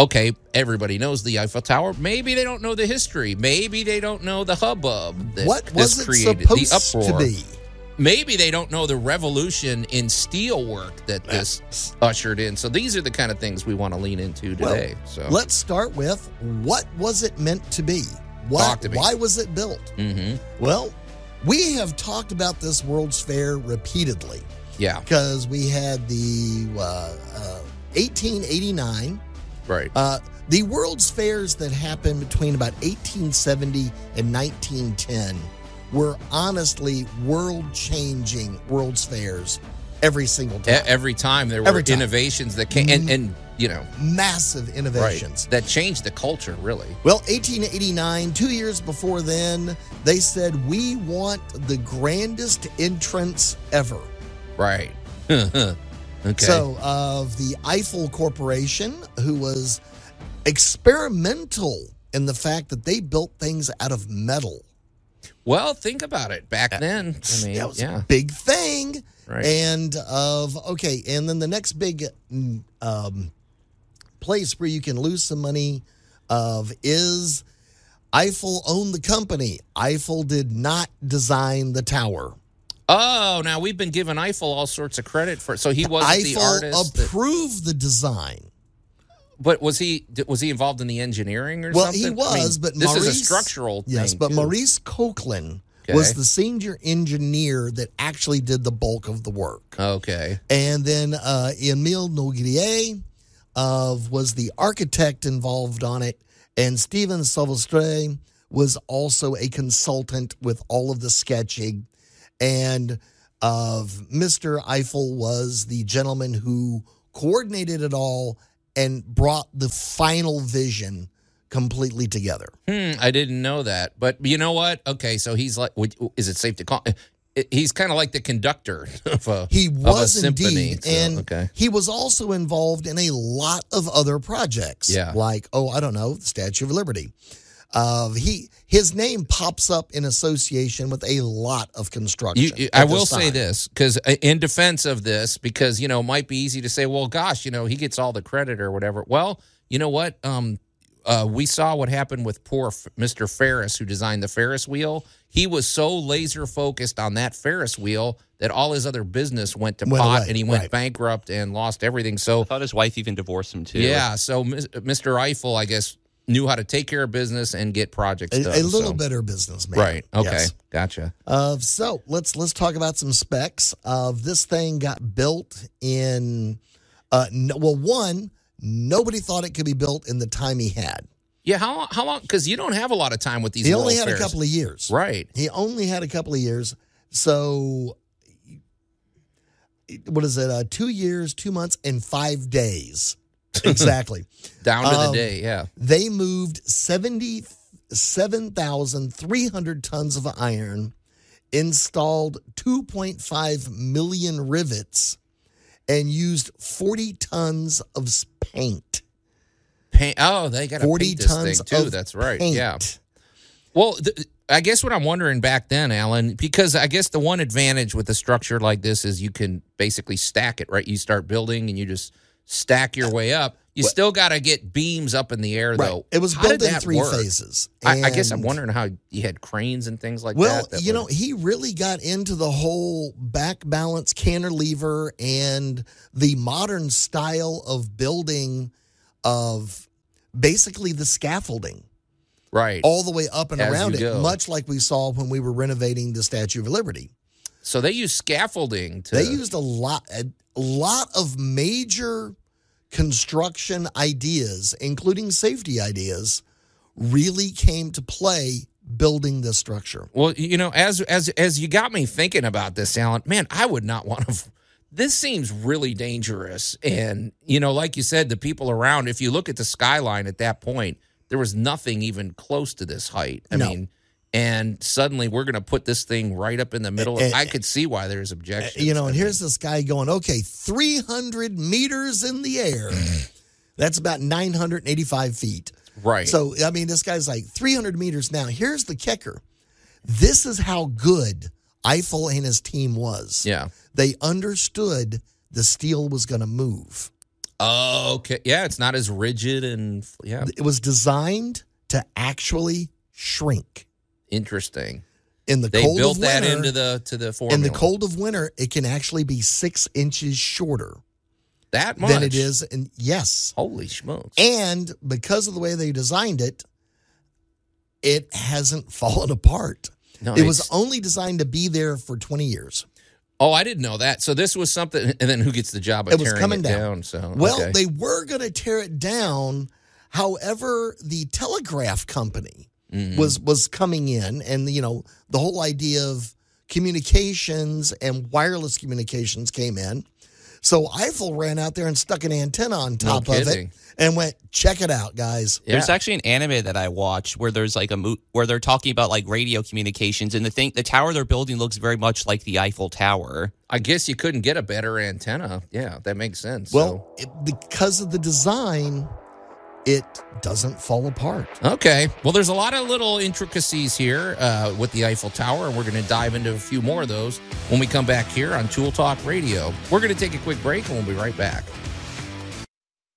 okay. Everybody knows the Eiffel Tower. Maybe they don't know the history. Maybe they don't know the hubbub that What this was it created. the supposed to be? Maybe they don't know the revolution in steel work that this ushered in. So these are the kind of things we want to lean into Well, today. so Let's start with what was it meant to be? What, Talk to me. Why was it built? hmm Well, we have talked about this World's Fair repeatedly yeah, because we had the uh, uh, 1889, right. uh, the World's Fairs that happened between about 1870 and 1910 were honestly world changing World's Fairs every single time. Every time there were time. innovations that came, and, and you know, Massive right, innovations. that changed the culture. Really, Well, 1889, two years before then, they said, We want the grandest entrance ever. right. okay. So, of the Eiffel Corporation, who was experimental in the fact that they built things out of metal. Well, think about it. Back then, I mean, That was yeah, a big thing. Right. And of, okay, and then the next big mm, um, place where you can lose some money of is Eiffel owned the company. Eiffel did not design the tower. Oh, now we've been giving Eiffel all sorts of credit for. it. So he wasn't the artist, that- approved the design. but was he was he involved in the engineering or Well, something? Well, he I mean, was, but this Maurice, is a structural. Yes, but too. Maurice Koechlin Okay. was the senior engineer that actually did the bulk of the work. Okay, And then uh, Emile Nouguier of was the architect involved on it, and Stephen Sauvestre was also a consultant with all of the sketching. And of Mr. Eiffel was the gentleman who coordinated it all and brought the final vision completely together. Hmm, I didn't know that. But you know what? Okay, so he's like, is it safe to call? He's kind of like the conductor of a He of a was symphony. indeed, so, and okay, he was also involved in a lot of other projects. Yeah. like oh, I don't know, the Statue of Liberty. Uh, he his name pops up in association with a lot of construction. You, you- I will this say this because in defense of this, because you know, it might be easy to say, well, gosh, you know, he gets all the credit or whatever. Well, you know what? Um, uh, we saw what happened with poor F- Mr. Ferris, who designed the Ferris wheel. He was so laser focused on that Ferris wheel that all his other business went to Went pot, away, and he went right. bankrupt and lost everything. So I thought his wife even divorced him too. yeah, so Mr. Eiffel, I guess, knew how to take care of business and get projects a, done. a little so- better businessman. right? Okay, Yes. gotcha. Uh, so let's let's talk about some specs. Of this thing got built in. Uh, no, well, one nobody thought it could be built in the time he had. Yeah, how how long? Because you don't have a lot of time with these. he only had a couple of years. Right. He only had a couple of years. So, what is it? Uh, two years, two months, and five days. Exactly. Down to the Um, day, yeah. They moved 77,300 tons of iron, installed 2.5 million rivets, and used 40 tons of paint. Paint. Oh, they got 40 paint this tons too. That's right. paint. Yeah. Well, th- I guess what I'm wondering back then, Alan, because I guess the one advantage with a structure like this is you can basically stack it. Right. You start building and you just stack your way up. You still got to get beams up in the air, Right. though. It was How built in three work? phases. I, I guess I'm wondering how you had cranes and things like Well, that. Well, you know, he really got into the whole back balance cantilever and the modern style of building of basically the scaffolding right. all the way up and As around it, go. much like we saw when we were renovating the Statue of Liberty. So they use scaffolding to. They used a lot a lot of major construction ideas, including safety ideas, really came to play building this structure. Well, you know, as as as you got me thinking about this, Alan, man, I would not want to. This seems really dangerous, and you know, like you said, the people around. If you look at the skyline at that point, there was nothing even close to this height. I No. mean, and suddenly we're going to put this thing right up in the middle. Eh, I could see why there's objections. You know, and here's this guy going, okay, 300 meters in the air. That's about 985 feet. Right. So, I mean, this guy's like 300 meters. Now, here's the kicker this is how good Eiffel and his team was. Yeah. They understood the steel was going to move. Oh, okay. Yeah, it's not as rigid and yeah. It was designed to actually shrink. Interesting. In the They cold built of that winter, into the to the formula. in the cold of winter, it can actually be six inches shorter that much than it is. And yes, Holy smokes! and because of the way they designed it, it hasn't fallen apart. No, it was only designed to be there for 20 years. Oh, I didn't know that. So this was something, and then who gets the job of It was tearing coming it down. So Well, okay. they were going to tear it down. However, the telegraph company Mhm. was was coming in, and you know the whole idea of communications and wireless communications came in. So Eiffel ran out there and stuck an antenna on top of it and went, "Check it out, guys." There's actually an anime that I watched where there's like a mo- where they're talking about like radio communications, and the thing the tower they're building looks very much like the Eiffel Tower. I guess you couldn't get a better antenna. Yeah, that makes sense. Well, it, because of the design, it doesn't fall apart. Okay. Well, there's a lot of little intricacies here uh, with the Eiffel Tower, and we're going to dive into a few more of those when we come back here on Tool Talk Radio. We're going to take a quick break, and we'll be right back.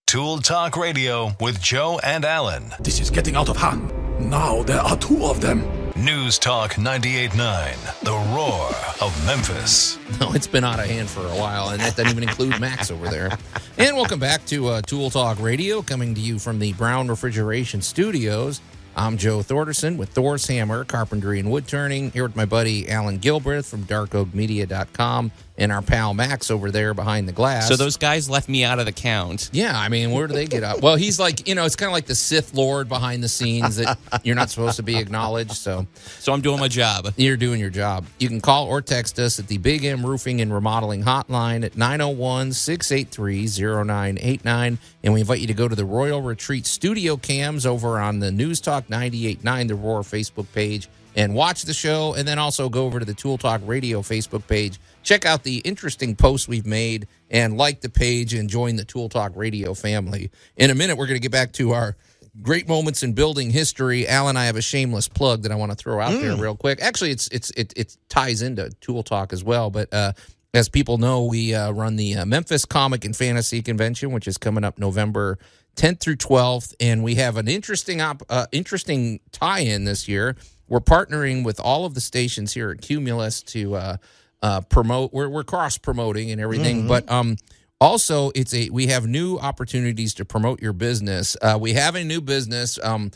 Tool Talk Radio with Joe and Alan. This is getting out of hand. Now there are two of them. News Talk 98.9, the roar of Memphis. No, it's been out of hand for a while, and that doesn't even include Max over there. And welcome back to uh, Tool Talk Radio, coming to you from the Brown Refrigeration Studios. I'm Joe Thorderson with Thor's Hammer, Carpentry and Wood Turning, here with my buddy Alan Gilbreth from darkoakmedia.com and our pal Max over there behind the glass. So those guys left me out of the count. Yeah, I mean, where do they get up? Well, he's like, you know, it's kind of like the Sith Lord behind the scenes that you're not supposed to be acknowledged. So, so I'm doing my job. You're doing your job. You can call or text us at the Big M Roofing and Remodeling Hotline at 901 683 0989. And we invite you to go to the Royal Retreat Studio Cams over on the News Talk 989, the Roar Facebook page, and watch the show. And then also go over to the Tool Talk Radio Facebook page. Check out the interesting posts we've made and like the page and join the Tool Talk Radio family. In a minute, we're going to get back to our great moments in building history. Alan, I have a shameless plug that I want to throw out there Mm. real quick. Actually, it's it's it, it ties into Tool Talk as well, but uh, as people know, we uh, run the uh, Memphis Comic and Fantasy Convention, which is coming up November 10th through 12th, and we have an interesting op- uh, interesting tie-in this year. We're partnering with all of the stations here at Cumulus to uh, uh, promote. We're we're cross promoting and everything, Mhm. but um, also it's a we have new opportunities to promote your business. Uh, we have a new business. Um,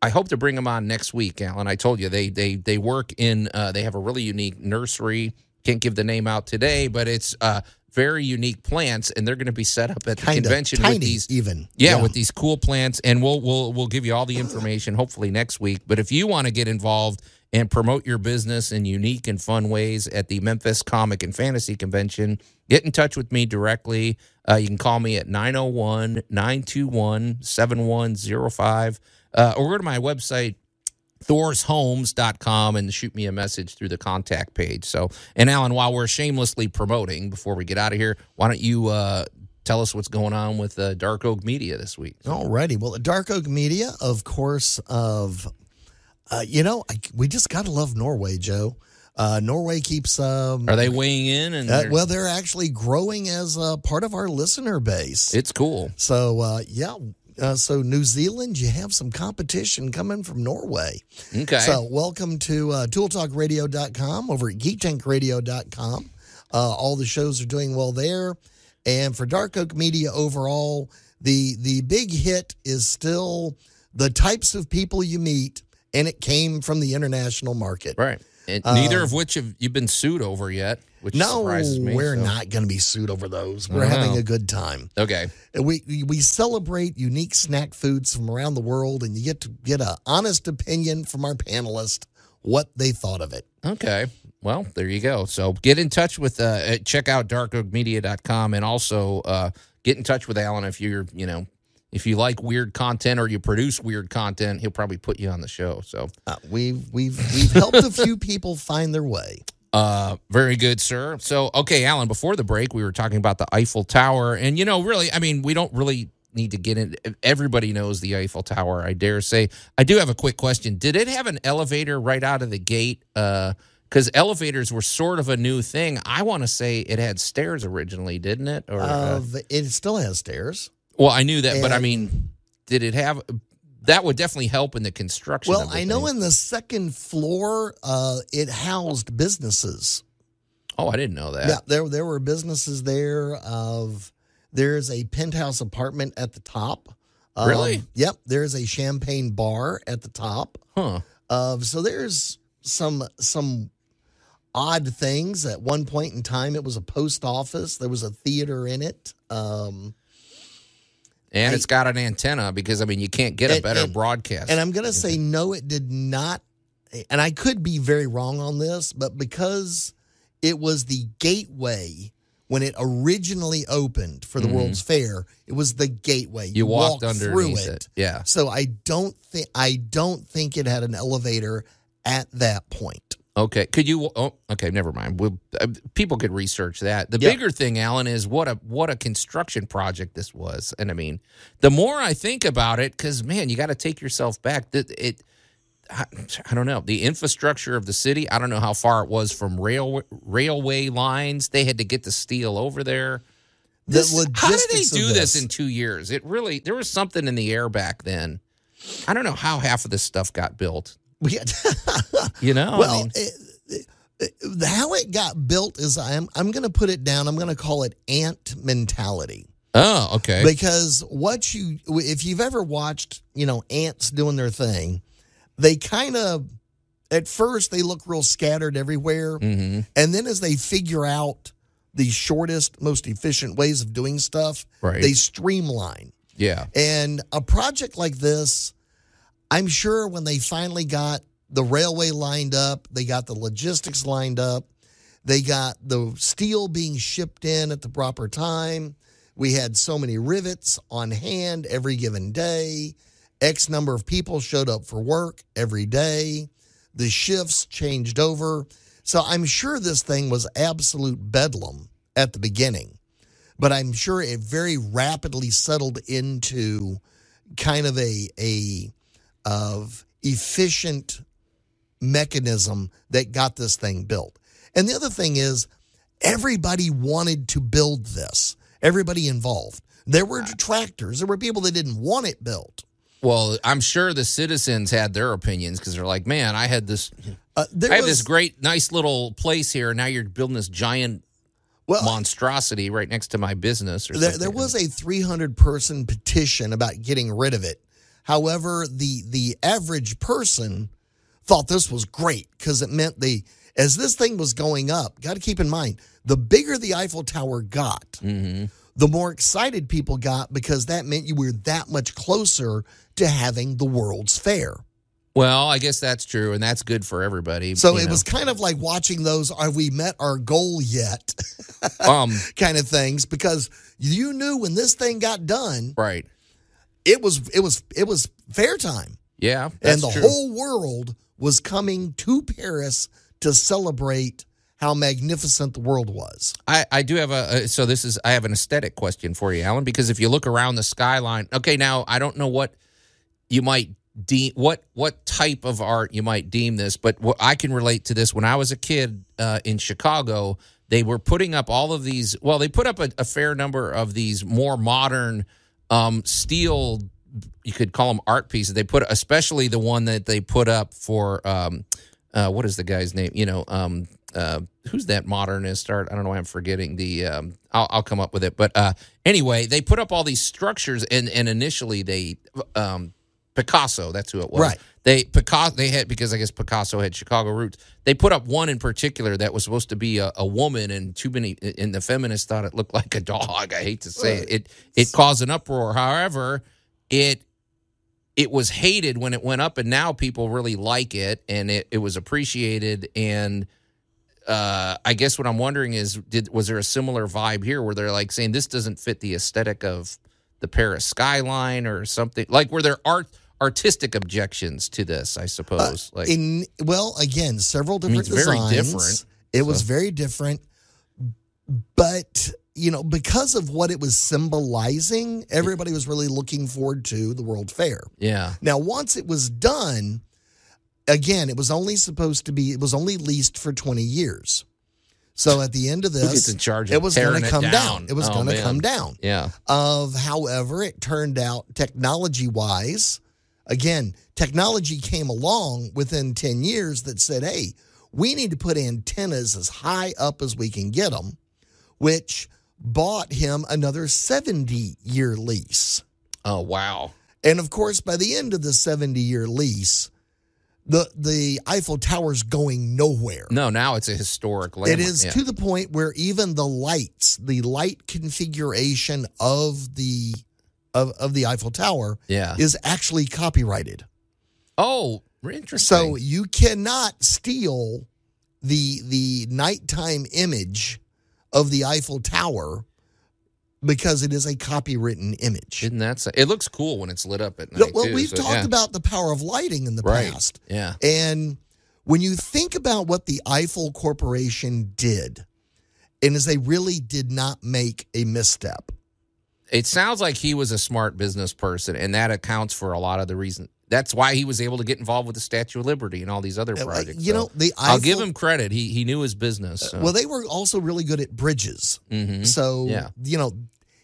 I hope to bring them on next week, Alan. I told you they they they work in. Uh, they have a really unique nursery. Can't give the name out today, but it's uh, very unique plants, and they're going to be set up at the Kinda convention tiny, with these even. yeah, Yeah. with these cool plants, and we'll we'll we'll give you all the information hopefully next week. But if you want to get involved and promote your business in unique and fun ways at the Memphis Comic and Fantasy Convention, get in touch with me directly. Uh, you can call me at 901 921 7105 uh, or go to my website thorshomes.com and shoot me a message through the contact page. So, and Alan, while we're shamelessly promoting before we get out of here, why don't you uh, tell us what's going on with uh, Dark Oak Media this week? Alrighty. Well, Dark Oak Media, of course, of uh, you know, I, we just gotta love Norway, Joe. Uh, Norway keeps. Um, Are they weighing in? And uh, they're- well, they're actually growing as a part of our listener base. It's cool. So uh, yeah. Uh, so New Zealand, you have some competition coming from Norway. Okay. So welcome to uh, ToolTalkRadio.com over at GeekTankRadio.com. Uh, all the shows are doing well there, and for Dark Oak Media overall, the the big hit is still the types of people you meet, and it came from the international market. Right. And neither Uh, of which have you been sued over yet, which no, surprises me. we're so- not going to be sued over those. We're having a good time. Okay. We we celebrate unique snack foods from around the world, and you get to get a honest opinion from our panelists what they thought of it. Okay. Well, there you go. So get in touch with, uh, uh, check out darkoakmedia.com and also uh, get in touch with Alan if you're, you know, if you like weird content or you produce weird content, he'll probably put you on the show. So Uh, we've we've we've helped a few people find their way. Uh, very good, sir. So, okay, Alan, before the break, we were talking about the Eiffel Tower. And, you know, really, I mean, we don't really need to get in. Everybody knows the Eiffel Tower, I dare say. I do have a quick question. Did it have an elevator right out of the gate? Uh, Because elevators were sort of a new thing. I want to say it had stairs originally, didn't it? Or, uh, Uh, it still has stairs. well, I knew that, but I mean, did it have. That would definitely help in the construction. Well, I know in the second floor, uh, it housed businesses. Oh, I didn't know that. Yeah, there there were businesses there. Of there's a penthouse apartment at the top. Um, Really? Yep. There's a champagne bar at the top. Huh. Of so there's some some odd things. At one point in time, it was a post office. There was a theater in it. Um, And I- it's got an antenna because, I mean, you can't get a better and- broadcast. And I'm going to say no, it did not. And I could be very wrong on this, but because it was the gateway when it originally opened for the Mhm. World's Fair, it was the gateway. You walked through underneath it. Yeah. So I don't think I don't think it had an elevator at that point. Okay. Could you? Oh, okay. Never mind. We'll, uh, people could research that. The Yeah. bigger thing, Alan, is what a what a construction project this was. And I mean, the more I think about it, because man, you got to take yourself back. That it. I, I don't know the infrastructure of the city. I don't know how far it was from rail railway lines. They had to get the steel over there. The This, how did they do this this. in two years? It really there was something in the air back then. I don't know how half of this stuff got built. Had- You know, I well, mean- it- it- it- how it got built is I'm I'm going to put it down. I'm going to call it ant mentality. Oh, okay. Because what you, if you've ever watched, you know, ants doing their thing, they kind of, at first, they look real scattered everywhere. Mhm. And then as they figure out the shortest, most efficient ways of doing stuff, Right. they streamline. Yeah. And a project like this, I'm sure when they finally got the railway lined up, they got the logistics lined up, they got the steel being shipped in at the proper time. We had so many rivets on hand every given day. X number of people showed up for work every day. The shifts changed over. So I'm sure this thing was absolute bedlam at the beginning but I'm sure it very rapidly settled into kind of a a of efficient mechanism that got this thing built. And the other thing is everybody wanted to build this. Everybody involved. There were detractors. There were people that didn't want it built. Well, I'm sure the citizens had their opinions because they're like, "Man, I had this, Uh, I have was- this great, nice little place here. Now you're building this giant Well- monstrosity right next to my business." Or There, there was a 300 person petition about getting rid of it. However, the the average person thought this was great because it meant the as this thing was going up. Got to keep in mind the bigger the Eiffel Tower got, Mm-hmm. the more excited people got because that meant you were that much closer to having the World's Fair. Well, I guess that's true, and that's good for everybody. So it know. was kind of like watching those "Have we met our goal yet?" um, kind of things because you knew when this thing got done, right? It was it was it was fair time, Yeah, and the true. whole world was coming to Paris to celebrate how magnificent the world was. I, I do have a uh, so this is I have an aesthetic question for you, Alan, because if you look around the skyline, okay, now I don't know what you might deem what what type of art you might deem this, but what I can relate to this. When I was a kid uh, in Chicago, they were putting up all of these. Well, they put up a, a fair number of these more modern um, steel. You could call them art pieces. They put, especially the one that they put up for um, uh, what is the guy's name? You know, um, uh, who's that modernist art? I don't know. why I'm forgetting the. Um, I'll, I'll come up with it. But uh, anyway, they put up all these structures, and and initially they um, Picasso. That's who it was. Right. They Picasso. They had because I guess Picasso had Chicago roots. They put up one in particular that was supposed to be a, a woman, and too many. And the feminists thought it looked like a dog. I hate to say it. It it caused an uproar. However, it it was hated when it went up, and now people really like it, and it, it was appreciated. And uh, I guess what I'm wondering is, did was there a similar vibe here where they're like saying this doesn't fit the aesthetic of the Paris skyline or something? Like, were there art artistic objections to this? I suppose. like, Uh, in well, again, several I mean, different it's very designs. different, It was very different, but you know, because of what it was symbolizing, everybody was really looking forward to the World Fair. yeah, Now, once it was done, again, it was only supposed to be. It was only leased for twenty years. So at the end of this, in charge? Of it was going to come down? down. It was Oh, going to come down Yeah. of however it turned out technology wise again technology came along within 10 years that said hey we need to put antennas as high up as we can get them which bought him another 70 year lease Oh wow. and of course by the end of the 70 year lease the the Eiffel Tower's going nowhere No, now it's a historic landmark. it is yeah. to the point where even the lights, the light configuration of the of, of the Eiffel Tower Yeah. is actually copyrighted. Oh, interesting. So you cannot steal the the nighttime image of the Eiffel Tower because it is a copywritten image. Isn't that so? It looks cool when it's lit up at night. well, too, we've so, talked yeah. about the power of lighting in the Right. past. Yeah. And when you think about what the Eiffel Corporation did, and as they really did not make a misstep. It sounds like he was a smart business person, and that accounts for a lot of the reason. That's why he was able to get involved with the Statue of Liberty and all these other Uh, projects. you So know, the I'll give him credit. He he knew his business. so. Well, they were also really good at bridges. Mhm. So, Yeah. you know,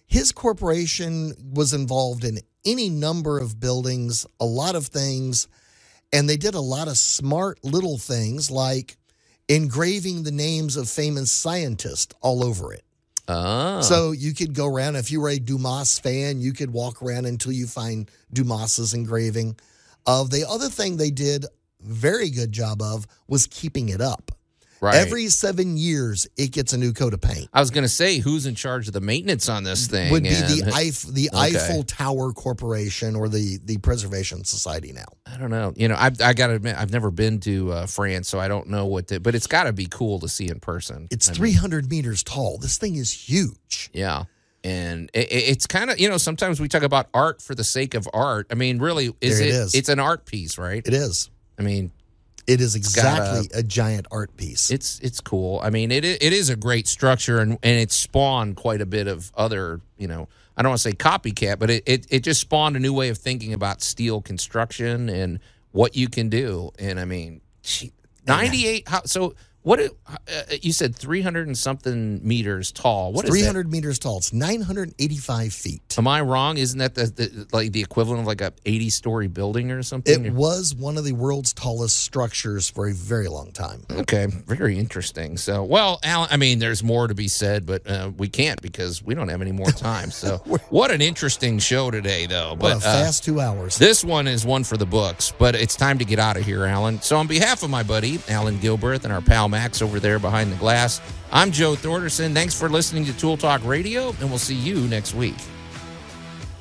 his corporation was involved in any number of buildings, a lot of things, and they did a lot of smart little things like engraving the names of famous scientists all over it. Ah. So you could go around if you were a Dumas fan, you could walk around until you find Dumas's engraving. Of the other thing they did very good job of was keeping it up. Right. Every seven years, it gets a new coat of paint. I was going to say, who's in charge of the maintenance on this thing? Would be And- the Eiff, the Okay. Eiffel Tower Corporation or the the Preservation Society now. I don't know. You know, I've, I got to admit, I've never been to uh, France, so I don't know what. To, but it's got to be cool to see in person. It's I mean, 300 meters tall. This thing is huge. Yeah. And it, it- it's kind of, you know, sometimes we talk about art for the sake of art. I mean, really, is it? it is. It's an art piece, right? It is. I mean, It is exactly a, giant art piece. it's it's cool. I mean, it it is a great structure, and and it spawned quite a bit of other, you know, I don't want to say copycat, but it, it it just spawned a new way of thinking about steel construction and what you can do. And I mean, ninety eight. So? What it- uh, you said? Three hundred and something meters tall. What is that? 300 meters tall. It's 985 feet. Am I wrong? Isn't that the, the like the equivalent of like a eighty story building or something? It was one of the world's tallest structures for a very long time. Okay, very interesting. So, well, Alan, I mean, there's more to be said, but uh, we can't because we don't have any more time. So, what an interesting show today, though. But uh, fast two hours. this one is one for the books, but it's time to get out of here, Alan. So, on behalf of my buddy Alan Gilbreth and our pal Max over there behind the glass, I'm Joe Thorderson. Thanks for listening to Tool Talk Radio, and we'll see you next week.